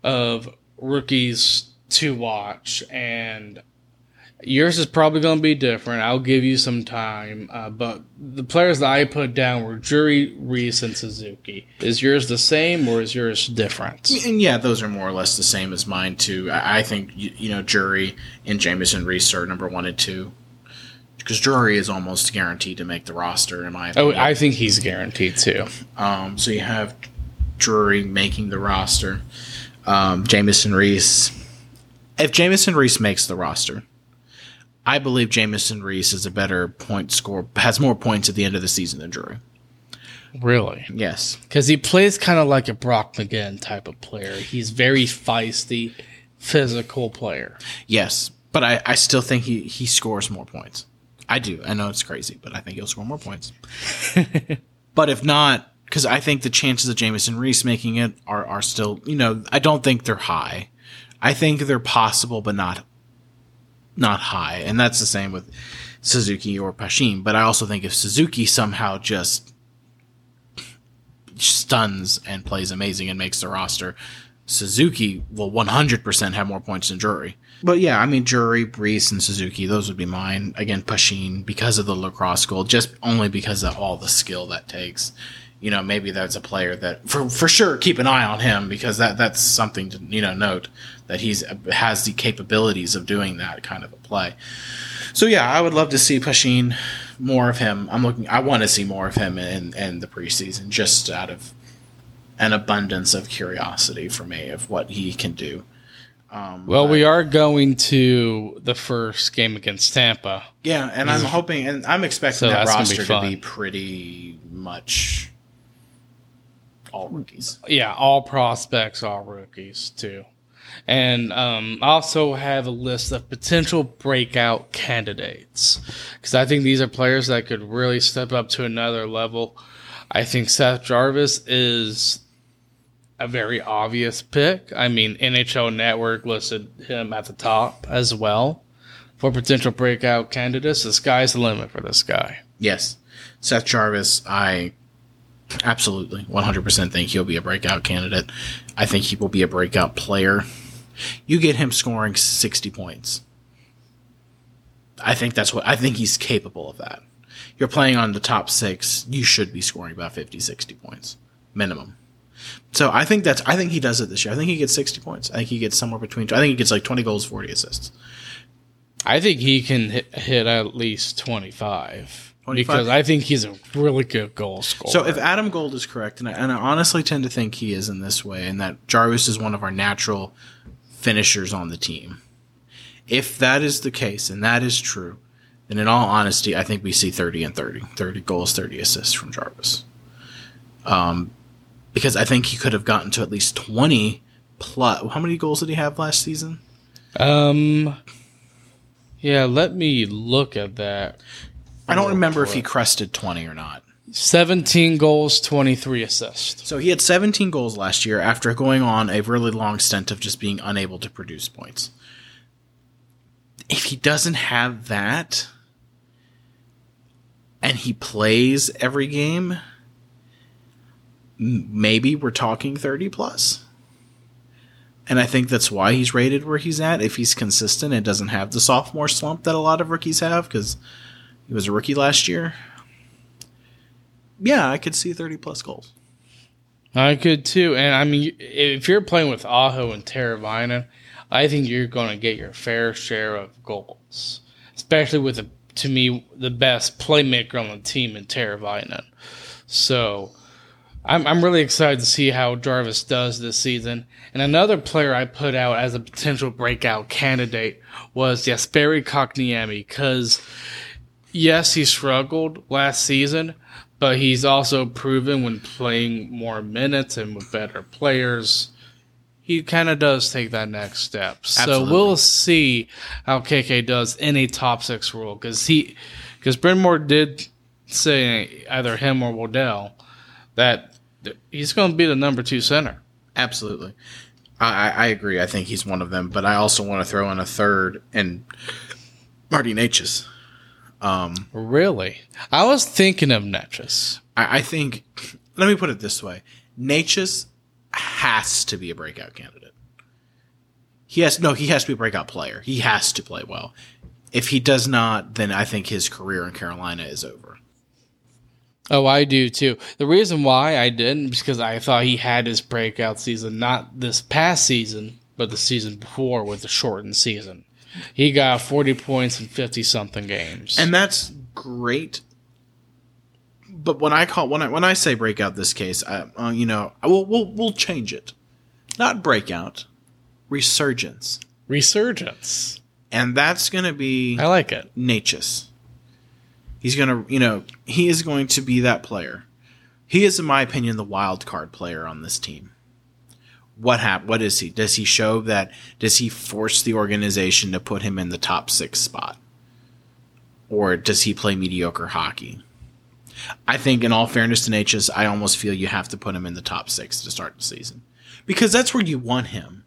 of rookies to watch, and yours is probably going to be different. I'll give you some time, uh, but the players that I put down were Drury, Rees, and Suzuki. Is yours the same or is yours different? And yeah, those are more or less the same as mine too. I, think you, you know Drury and Jamieson Rees are number one and two. Because Drury is almost guaranteed to make the roster, in my Oh. I think he's guaranteed too. Um, so you have Drury making the roster. Um, Jamieson Rees. If Jamieson Rees makes the roster, I believe Jamieson Rees is a better point score, has more points at the end of the season than Drury. Really? Yes. Because he plays kind of like a Brock McGinn type of player. He's very feisty, physical player. Yes. But I, I still think he, he scores more points. I do. I know it's crazy, but I think he'll score more points. but if not, because I think the chances of Jamieson Rees making it are, are still, you know, I don't think they're high. I think they're possible, but not not high. And that's the same with Suzuki or Pashin. But I also think if Suzuki somehow just stuns and plays amazing and makes the roster, Suzuki will 100% have more points than Drury. But yeah, I mean, Drury, Brees, and Suzuki, those would be mine. Again, Pashin, because of the lacrosse goal, just only because of all the skill that takes. You know, maybe that's a player that, for, for sure, keep an eye on him because that that's something to, you know, note that he's has the capabilities of doing that kind of a play. So yeah, I would love to see Pashin, more of him. I'm looking, I want to see more of him in, in the preseason just out of an abundance of curiosity for me of what he can do. Um, Well, we are going to the first game against Tampa. Yeah, and I'm hoping and I'm expecting So that gonna be roster to be pretty much all rookies. Yeah, all prospects, all rookies too. And um, I also have a list of potential breakout candidates because I think these are players that could really step up to another level. I think Seth Jarvis is a very obvious pick. I mean, NHL Network listed him at the top as well for potential breakout candidates. The sky's the limit for this guy. Yes. Seth Jarvis, I absolutely 100% think he'll be a breakout candidate. I think he will be a breakout player. You get him scoring 60 points. I think that's what I think he's capable of that. You're playing on the top 6, you should be scoring about 50 60 points minimum. So I think that's I think he does it this year. I think he gets 60 points. I think he gets somewhere between I think he gets like 20 goals, 40 assists. I think he can hit, hit at least 25, 25? because I think he's a really good goal scorer. So if Adam Gold is correct, and I, and I honestly tend to think he is in this way, and that Jarvis is one of our natural finishers on the team, if that is the case and that is true, then in all honesty, I think we see 30 and 30. 30 goals, 30 assists from Jarvis. Um, because I think he could have gotten to at least 20 plus. How many goals did he have last season? um, yeah, let me look at that. I don't remember if he crested 20 or not. 17 goals, 23 assists. So he had 17 goals last year after going on a really long stint of just being unable to produce points. If he doesn't have that and he plays every game, maybe we're talking 30 plus. And I think that's why he's rated where he's at. If he's consistent and doesn't have the sophomore slump that a lot of rookies have, because he was a rookie last year. Yeah, I could see 30 plus goals. I could too. And I mean, if you're playing with Aho and Teravainen, I think you're going to get your fair share of goals, especially with, the, to me, the best playmaker on the team in Teravainen. So I'm, I'm really excited to see how Jarvis does this season. And another player I put out as a potential breakout candidate was Jesperi Kotkaniemi because, yes, he struggled last season, but he's also proven when playing more minutes and with better players, he kind of does take that next step. Absolutely. So we'll see how KK does in a top six role because he, because Brind'Amour did say either him or Waddell that he's going to be the number two center. Absolutely. I, I agree. I think he's one of them, but I also want to throw in a third and Marty Necas. Um, really? I was thinking of Necas. I, I think, let me put it this way Necas has to be a breakout candidate. He has, no, he has to be a breakout player. He has to play well. If he does not, then I think his career in Carolina is over. Oh, I do too. The reason why I didn't is because I thought he had his breakout season, not this past season, but the season before with the shortened season. He got 40 points in 50 something games. And that's great. But when I call when I when I say breakout this case, I, uh, you know, we'll we'll we'll change it. Not breakout, resurgence. Resurgence. And that's going to be I like it. Necas. He's going to, you know, he is going to be that player. He is, in my opinion, the wild card player on this team. What hap- What is he? Does he show that? Does he force the organization to put him in the top six spot, or does he play mediocre hockey? I think, in all fairness to Necas, I almost feel you have to put him in the top six to start the season because that's where you want him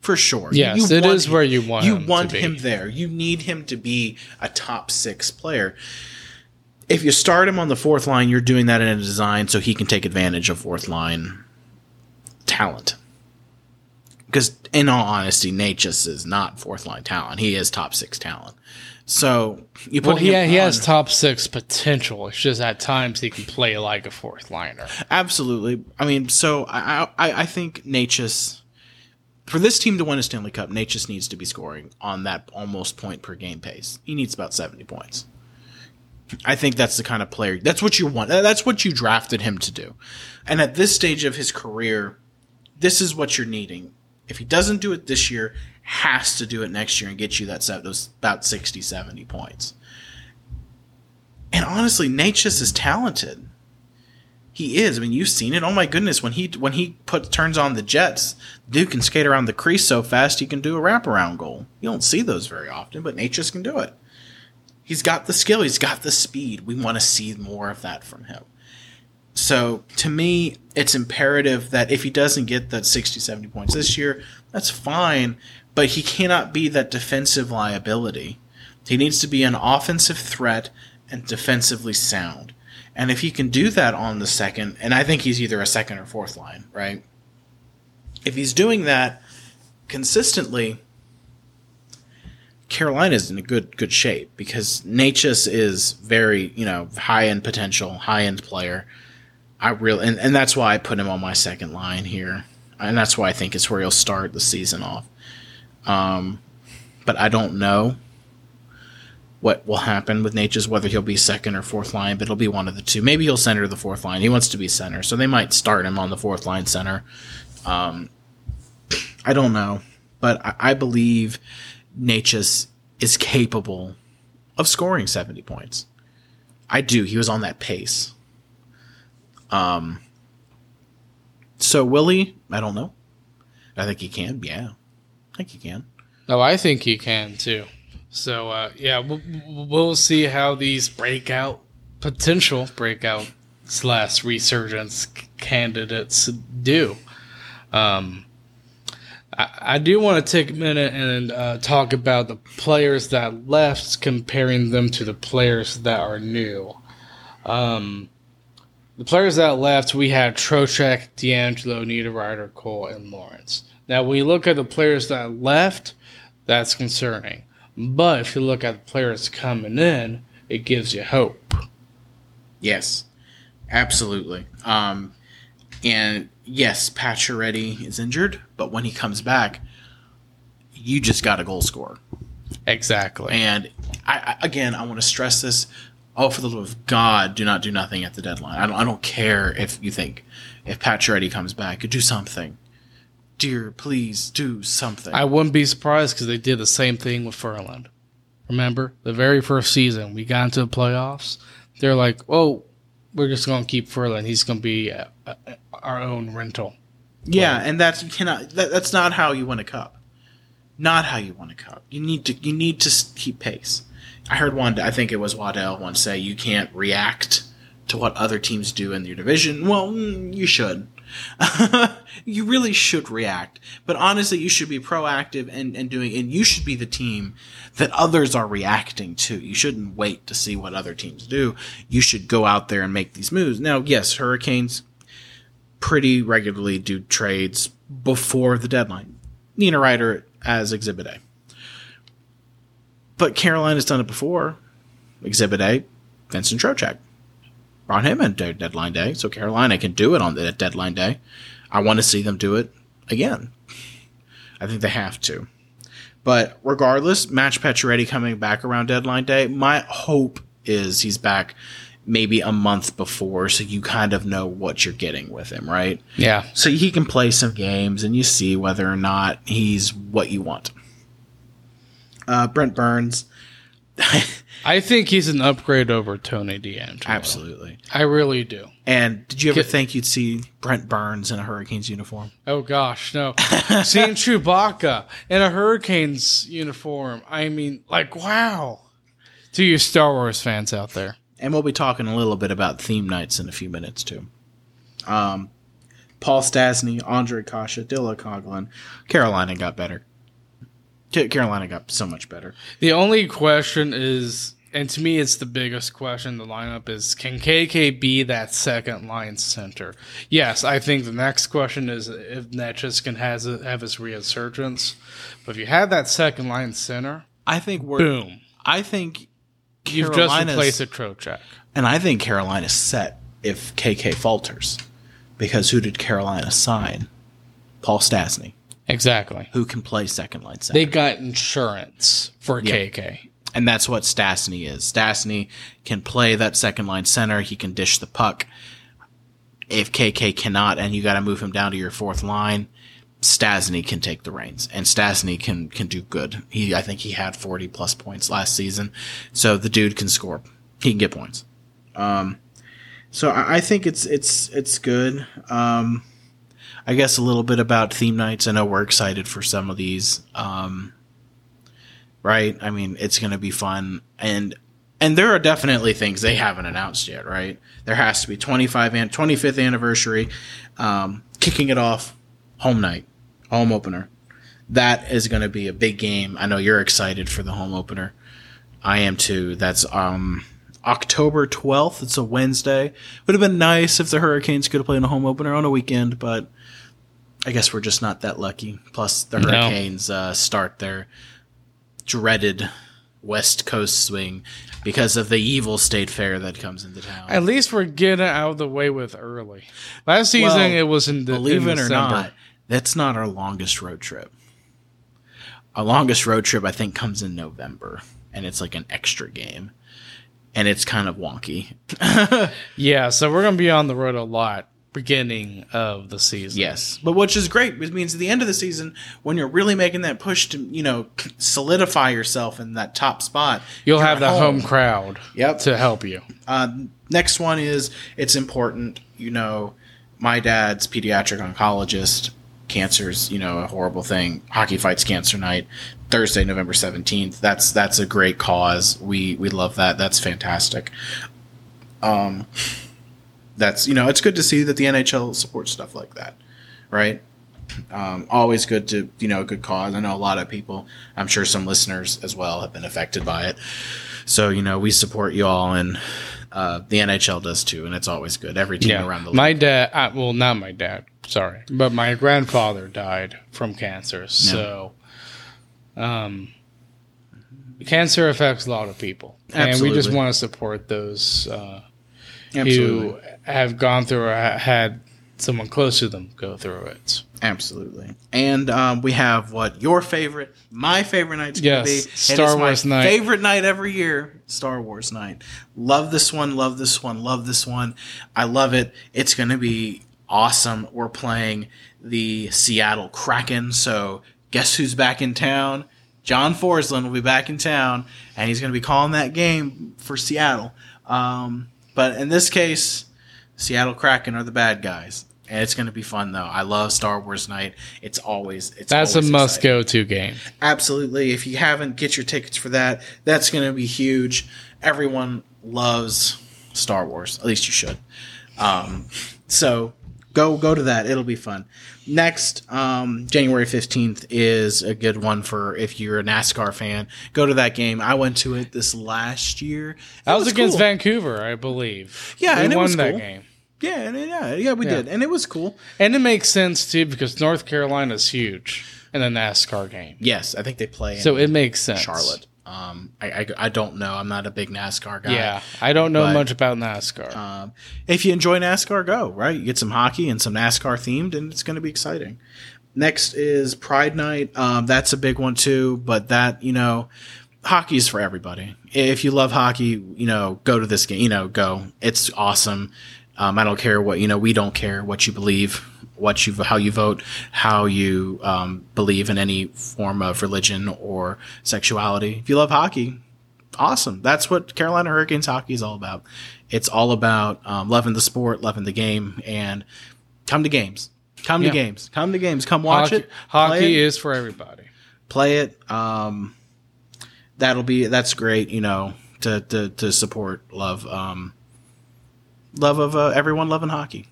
for sure. Yes, you it is him, where you want. You him want him there. You need him to be a top six player if you start him on the fourth line, you're doing that in a design so he can take advantage of fourth line talent. Because, in all honesty, Necas is not fourth line talent. He is top six talent. So you put Well, he, him he on- has top six potential. It's just at times he can play like a fourth liner. absolutely. I mean, so I I, I think Necas for this team to win a Stanley Cup, Necas needs to be scoring on that almost point per game pace. He needs about seventy points. I think that's the kind of player. That's what you want. That's what you drafted him to do. And at this stage of his career, this is what you're needing. If he doesn't do it this year, has to do it next year and get you that set those about 60, 70 points. And honestly, Necas is talented. He is. I mean, you've seen it. Oh my goodness, when he when he put turns on the Jets, Duke can skate around the crease so fast he can do a wraparound goal. You don't see those very often, but Necas can do it. He's got the skill. He's got the speed. We want to see more of that from him. So to me, it's imperative that if he doesn't get that 60, 70 points this year, that's fine. But he cannot be that defensive liability. He needs to be an offensive threat and defensively sound. And if he can do that on the second, and I think he's either a second or fourth line, right? If he's doing that consistently, Carolina's in a good good shape because Necas is very you know high end potential, high end player. I really and, and that's why I put him on my second line here, and that's why I think it's where he'll start the season off. Um, but I don't know what will happen with Necas, whether he'll be second or fourth line, but it'll be one of the two. Maybe he'll center the fourth line. He wants to be center, so they might start him on the fourth line center. Um, I don't know, but I, I believe Necas is capable of scoring 70 points. I do. He was on that pace. Um, so will he? I don't know. I think he can. Yeah, I think he can. No, I think he can too. So uh, yeah, we'll, we'll see how these breakout potential breakout slash resurgence candidates do. Um, I, I do want to take a minute and uh, talk about the players that left, comparing them to the players that are new. Um, the players that left, we had Trocheck, DeAngelo, Niederreiter, Cole, and Lorentz. Now, when you look at the players that left, that's concerning. But if you look at the players coming in, it gives you hope. Yes, absolutely. Um, and yes, Pacioretty is injured, but when he comes back, you just got a goal scorer. Exactly. And I again, I want to stress this. Oh, for the love of God, do not do nothing at the deadline. I don't, I don't care if you think if Pacioretty comes back, do something. Dear, please do something. I wouldn't be surprised because they did the same thing with Ferland. Remember the very first season we got into the playoffs. They're like, "Oh, we're just going to keep Ferland. He's going to be uh, uh, our own rental." Yeah, and that's you cannot. That, that's not how you win a cup. Not how you win a cup. You need to. You need to keep pace. I heard one. I think it was Waddell once say you can't react to what other teams do in your division. Well, mm, you should. you really should react. But honestly, you should be proactive and, and doing, and you should be the team that others are reacting to. You shouldn't wait to see what other teams do. You should go out there and make these moves. Now, yes, Hurricanes pretty regularly do trades before the deadline. Niederreiter as Exhibit A. But Carolina's done it before. Exhibit A, Vincent Trocheck. Brought him in deadline day, so Carolina can do it on the deadline day. I want to see them do it again. I think they have to. But regardless, Max Pacioretty coming back around deadline day. My hope is he's back maybe a month before, so you kind of know what you're getting with him, right? Yeah. So he can play some games, and you see whether or not he's what you want. Uh, Brent Burns. I think he's an upgrade over Tony DeAngelo. Absolutely. I really do. And did you ever Get- think you'd see Brent Burns in a Hurricanes uniform? Oh gosh, no. Seeing Chewbacca in a Hurricanes uniform. I mean, like wow. To you Star Wars fans out there. And we'll be talking a little bit about theme nights in a few minutes too. Um, Paul Stastny, Ondrej Kase, Dylan Coghlan. Carolina got better. Ca- Carolina got so much better. The only question is, and to me, it's the biggest question the lineup is can KK be that second line center? Yes, I think the next question is if Necas can has a, have his resurgence. But if you have that second line center, I think we're. boom, I think you've just Carolina's- replaced a Trocheck. And I think Carolina's set if KK falters. Because who did Carolina sign? Paul Stastny, Exactly. who can play second line center. They got insurance for KK. and that's what Stastny is. Stastny can play that second line center. He can dish the puck. If KK cannot, and you got to move him down to your fourth line, Stastny can take the reins, and Stastny can can do good. He, I think he had forty plus points last season, so the dude can score. He can get points. Um, so I, I think it's it's it's good. Um, I guess a little bit about theme nights. I know we're excited for some of these. Um, right? I mean, it's going to be fun, and and there are definitely things they haven't announced yet, right? There has to be 25 and 25th anniversary, um, kicking it off, home night, home opener. That is going to be a big game. I know you're excited for the home opener. I am too. That's um October 12th. It's a Wednesday. Would have been nice if the Hurricanes could have played a home opener on a weekend, but I guess we're just not that lucky. Plus, the No. Hurricanes uh, start their dreaded West Coast swing because of the evil state fair that comes into town. At least we're getting out of the way with early. Last season, Well, it was in the Believe in it or December. not, that's not our longest road trip. Our longest road trip, I think, comes in November, and it's like an extra game, and it's kind of wonky. Yeah, so we're gonna be on the road a lot beginning of the season. Yes, but which is great. It means at the end of the season, when you're really making that push to, you know, solidify yourself in that top spot, you'll have the at home crowd. Yep. to help you. Uh, next one is it's important. You know, my dad's pediatric oncologist. Cancer's you know a horrible thing. Hockey fights cancer night, Thursday, November seventeenth. That's that's a great cause. We we love that. That's fantastic. Um, that's you know it's good to see that the NHL supports stuff like that, right? Um, always good to you know a good cause. I know a lot of people. I'm sure some listeners as well have been affected by it. So you know we support you all, and uh, the NHL does too, and it's always good. Every team Yeah, around the my dad. Uh, well, not my dad. Sorry, but my grandfather died from cancer. So, um, cancer affects a lot of people, and we just want to support those uh, Absolutely. who have gone through or had someone close to them go through it. Absolutely. And um, we have what your favorite, my favorite night's Yes, gonna be. Star Wars night. Favorite night every year, Star Wars night. Love this one. Love this one. Love this one. I love it. It's gonna be awesome. We're playing the Seattle Kraken. So guess who's back in town? John Forslund will be back in town, and he's gonna be calling that game for Seattle. Um, but in this case, Seattle Kraken are the bad guys. And it's going to be fun though. I love Star Wars night. It's always it's That's a must exciting. go to game. Absolutely. If you haven't, get your tickets for that. That's going to be huge. Everyone loves Star Wars. At least you should. Um, so go go to that. It'll be fun. Next, um, January fifteenth is a good one for if you're a NASCAR fan. Go to that game. I went to it this last year. It That was, against cool. Vancouver, I believe. Yeah, we and it won was that cool. game. Yeah, and yeah, yeah, we Yeah. did, and it was cool. And it makes sense too because North Carolina's huge in the NASCAR game. Yes, I think they play in So it makes sense. Charlotte. Um, I, I I don't know. I'm not a big NASCAR guy. Yeah. I don't know But- much about NASCAR. Um, if you enjoy NASCAR, go right. You get some hockey and some NASCAR themed, and it's going to be exciting. Next is Pride Night. Um, that's a big one too, but that you know, hockey is for everybody. If you love hockey, you know, go to this game. You know, go. It's awesome. Um, I don't care what you know. We don't care what you believe, what you how you vote, how you um, believe in any form of religion or sexuality. If you love hockey, awesome. That's what Carolina Hurricanes hockey is all about. It's all about um, loving the sport, loving the game, and come to games. Come Yeah. to games. Come to games. Come watch hockey it. hockey it, is for everybody. play it. Um, that'll be that's great. You know, to to, to support love, um, love of uh, everyone loving hockey.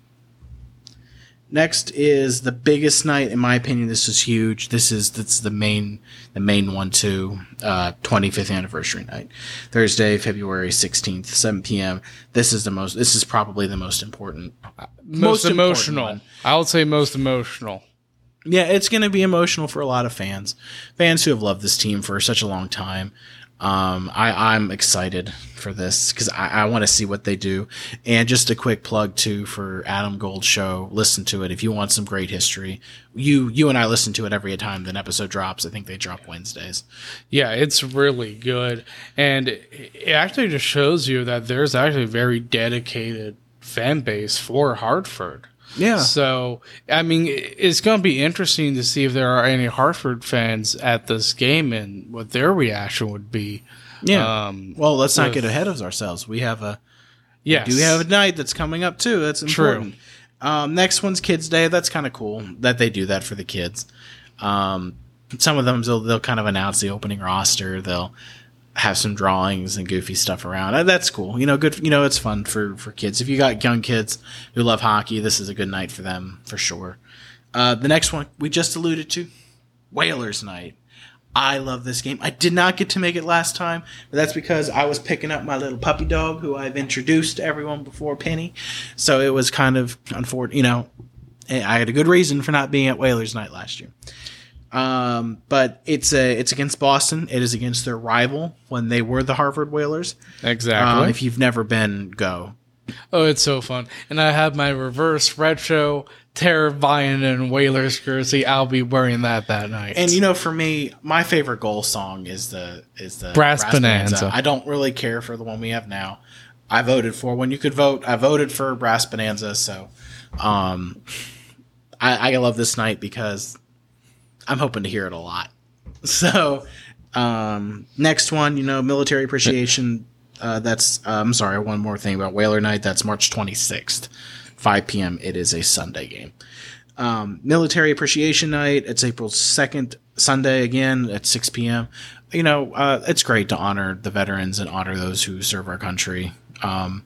Next is the biggest night, in my opinion. This is huge. This is that's the main the main one too. Uh, 25th anniversary night, Thursday, February 16th, 7 p.m. This is the most. This is probably the most important. Most, Most emotional. I would say most emotional. Yeah, it's going to be emotional for a lot of fans, fans who have loved this team for such a long time. Um, I, I'm excited for this because I, I want to see what they do. And just a quick plug too for Adam Gold show. Listen to it if you want some great history. You you and I listen to it every time an episode drops. I think they drop Wednesdays. Yeah, it's really good. And it it actually just shows you that there's actually a very dedicated fan base for Hartford. Yeah, So, I mean, it's going to be interesting to see if there are any Hartford fans at this game and what their reaction would be. yeah. Um, well, let's not with- get ahead of ourselves. We have a yes. do have a night that's coming up too. That's True. important. Um, next one's Kids Day. That's kind of cool that they do that for the kids. Um, some of them they'll, they'll kind of announce the opening roster. They'll have some drawings and goofy stuff around. That's cool. You know, good. You know, it's fun for for kids. If you got young kids who love hockey, this is a good night for them for sure. Uh, the next one we just alluded to, Whalers Night. I love this game. I did not get to make it last time, but that's because I was picking up my little puppy dog who I've introduced to everyone before Penny. So it was kind of unfortunate, you know, I had a good reason for not being at Whalers Night last year. Um, but it's a, it's against Boston. It is against their rival when they were the Hartford Whalers. Exactly. Um, if you've never been, go. oh, it's so fun. And I have my reverse retro Terra and Whalers jersey. I'll be wearing that that night. And you know, for me, my favorite goal song is the is the Brass Bonanza. I don't really care for the one we have now. I voted for when you could vote. I voted for Brass Bonanza, so um, I, I love this night because I'm hoping to hear it a lot. So um, next one, you know, military appreciation. Uh, that's uh, I'm sorry. One more thing about Whaler Night. That's March 26th, 5 p.m. It is a Sunday game um, military appreciation night. It's April 2nd, Sunday again at 6 p.m. You know, uh, it's great to honor the veterans and honor those who serve our country. Um,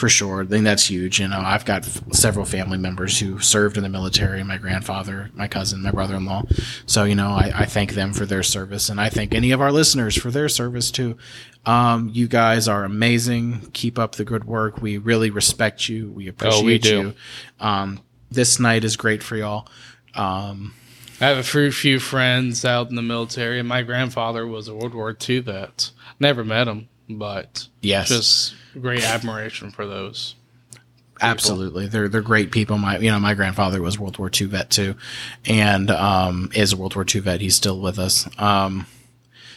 for sure. I think that's huge. You know, I've got f- several family members who served in the military. My grandfather, my cousin, my brother-in-law. So you know, I, I thank them for their service, and I thank any of our listeners for their service too. Um, you guys are amazing. Keep up the good work. We really respect you. We appreciate do. you. Um, this night is great for y'all. Um, I have a few, few friends out in the military, and my grandfather was a World War II vet. Never met him, but yes, just great admiration for those. Absolutely, they're they're great people. My you know my grandfather was World War II vet too, and um, is a World War II vet. He's still with us. Um,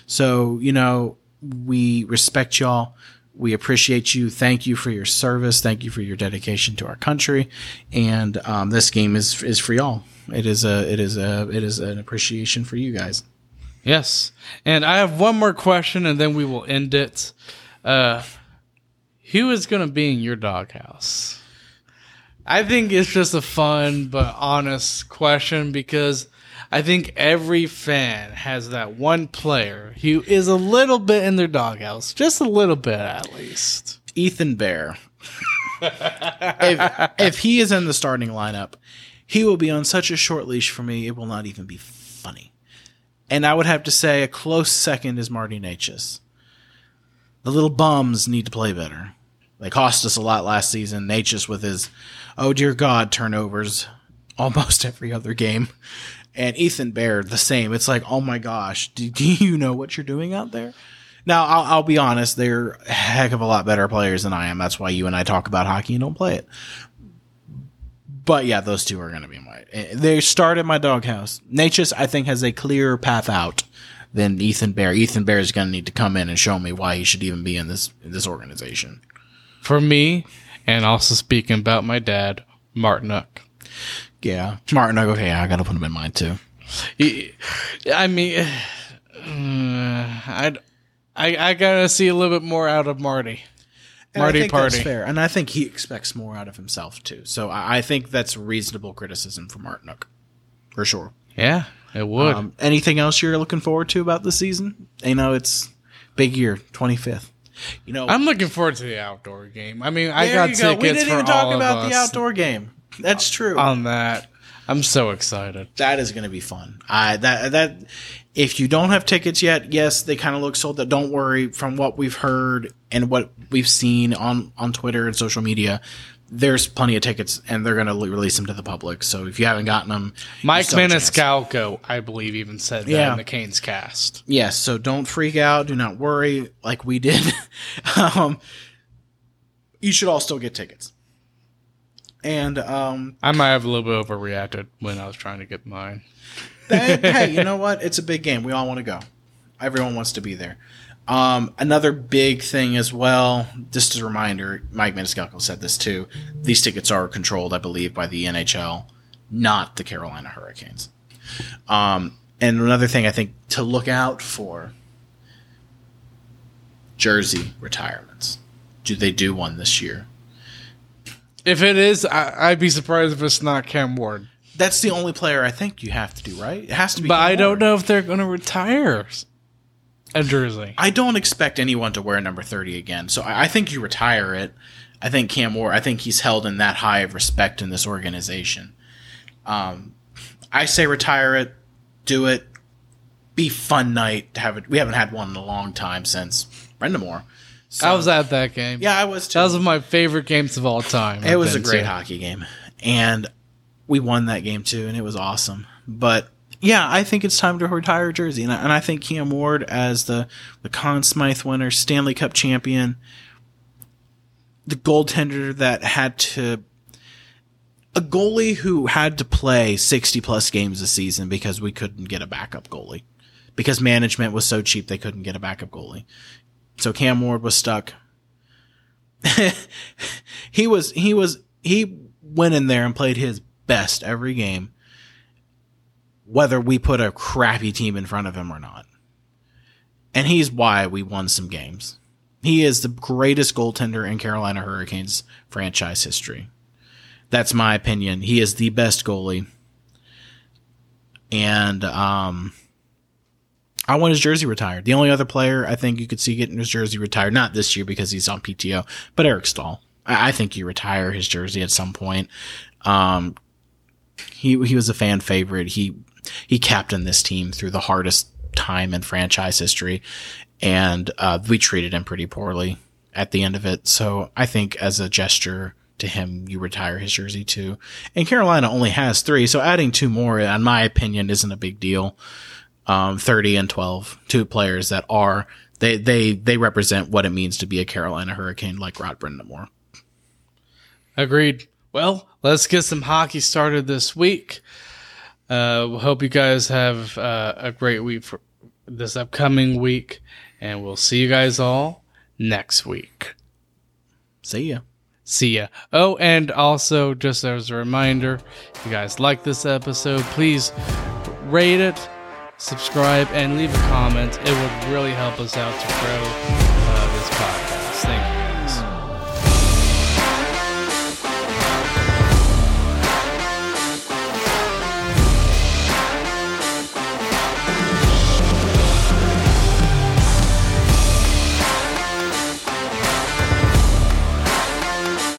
so you know we respect y'all. We appreciate you. Thank you for your service. Thank you for your dedication to our country. And um, this game is is for y'all. It is a it is a it is an appreciation for you guys. Yes, and I have one more question, and then we will end it. Uh, who is going to be in your doghouse? I think it's just a fun but honest question because I think every fan has that one player who is a little bit in their doghouse, just a little bit at least. Ethan Bear. if, if he is in the starting lineup, he will be on such a short leash for me, it will not even be. And I would have to say a close second is Marty Necas. The little bums need to play better. They cost us a lot last season. Necas with his, oh dear God, turnovers almost every other game. And Ethan Bear the same. It's like, oh my gosh, do, do you know what you're doing out there? Now, I'll, I'll be honest, they're a heck of a lot better players than I am. That's why you and I talk about hockey and don't play it. But yeah, those two are going to be my. They started my doghouse. Necas, I think, has a clearer path out than Ethan Bear. Ethan Bear is going to need to come in and show me why he should even be in this in this organization. For me, and also speaking about my dad, Martinook. Yeah, Martinook. Okay, I got to put him in mine too. I mean, uh, I, I, I gotta see a little bit more out of Marty. Marty Party. Fair, and I think he expects more out of himself too. So I, I think that's reasonable criticism for Martinook, for sure. Yeah, it would. Um, anything else you're looking forward to about the season? You know, it's big year, 25th. You know, I'm looking forward to the outdoor game. I mean, I got go. tickets We didn't for even talk about the outdoor game. That's true. on that. I'm so excited. that is going to be fun. I that that if you don't have tickets yet, yes, they kind of look sold out. Don't worry. From what we've heard and what we've seen on on Twitter and social media, there's plenty of tickets, and they're going to release them to the public. So if you haven't gotten them, Mike still have a chance. Maniscalco, I believe, even said that Yeah. in the Canes cast. Yes, so don't freak out. Do not worry like we did. um, you should all still get tickets. And um, I might have a little bit overreacted when I was trying to get mine. then, hey, you know what? It's a big game. We all want to go. Everyone wants to be there. Um, another big thing as well, just as a reminder, Mike Maniscalco said this too. These tickets are controlled, I believe, by the NHL, not the Carolina Hurricanes. Um, and another thing I think to look out for jersey retirements. Do they do one this year? If it is, I, I'd be surprised if it's not Cam Ward. That's the only player I think you have to do, right? It has to be. But Cam I don't know if they're going to retire a jersey. I don't expect anyone to wear number 30 again. So I, I think you retire it. I think Cam Ward, I think he's held in that high of respect in this organization. Um, I say retire it, do it, be fun night to have it. We haven't had one in a long time since Brind'Amour. So, I was at that game. yeah, I was too. That was one of my favorite games of all time. It was a great to. hockey game, and we won that game too, and it was awesome. But yeah, I think it's time to retire Jersey, and I, and I think Cam Ward as the the Conn Smythe winner, Stanley Cup champion, the goaltender that had to. A goalie who had to play 60 plus games a season because we couldn't get a backup goalie. Because management was so cheap they couldn't get a backup goalie. So Cam Ward was stuck he was he was he went in there and played his best every game whether we put a crappy team in front of him or not and he's why we won some games he is the greatest goaltender in carolina hurricanes franchise history that's my opinion he is the best goalie and um I want his jersey retired. The only other player I think you could see getting his jersey retired, not this year because he's on PTO, but Eric Staal. I, I think you retire his jersey at some point. Um, he he was a fan favorite. He he captained this team through the hardest time in franchise history, and uh, we treated him pretty poorly at the end of it. So I think as a gesture to him, you retire his jersey too. And Carolina only has three, so adding two more, in my opinion, isn't a big deal. Um, 30 and 12, two players that are, they, they, they represent what it means to be a Carolina Hurricane like Rod Brind'Amour. Agreed. Well, let's get some hockey started this week. Uh, we hope you guys have uh, a great week for this upcoming week, and we'll see you guys all next week. See ya. See ya. Oh, and also, just as a reminder, if you guys like this episode, please rate it, subscribe, and leave a comment. It would really help us out to grow uh, this podcast.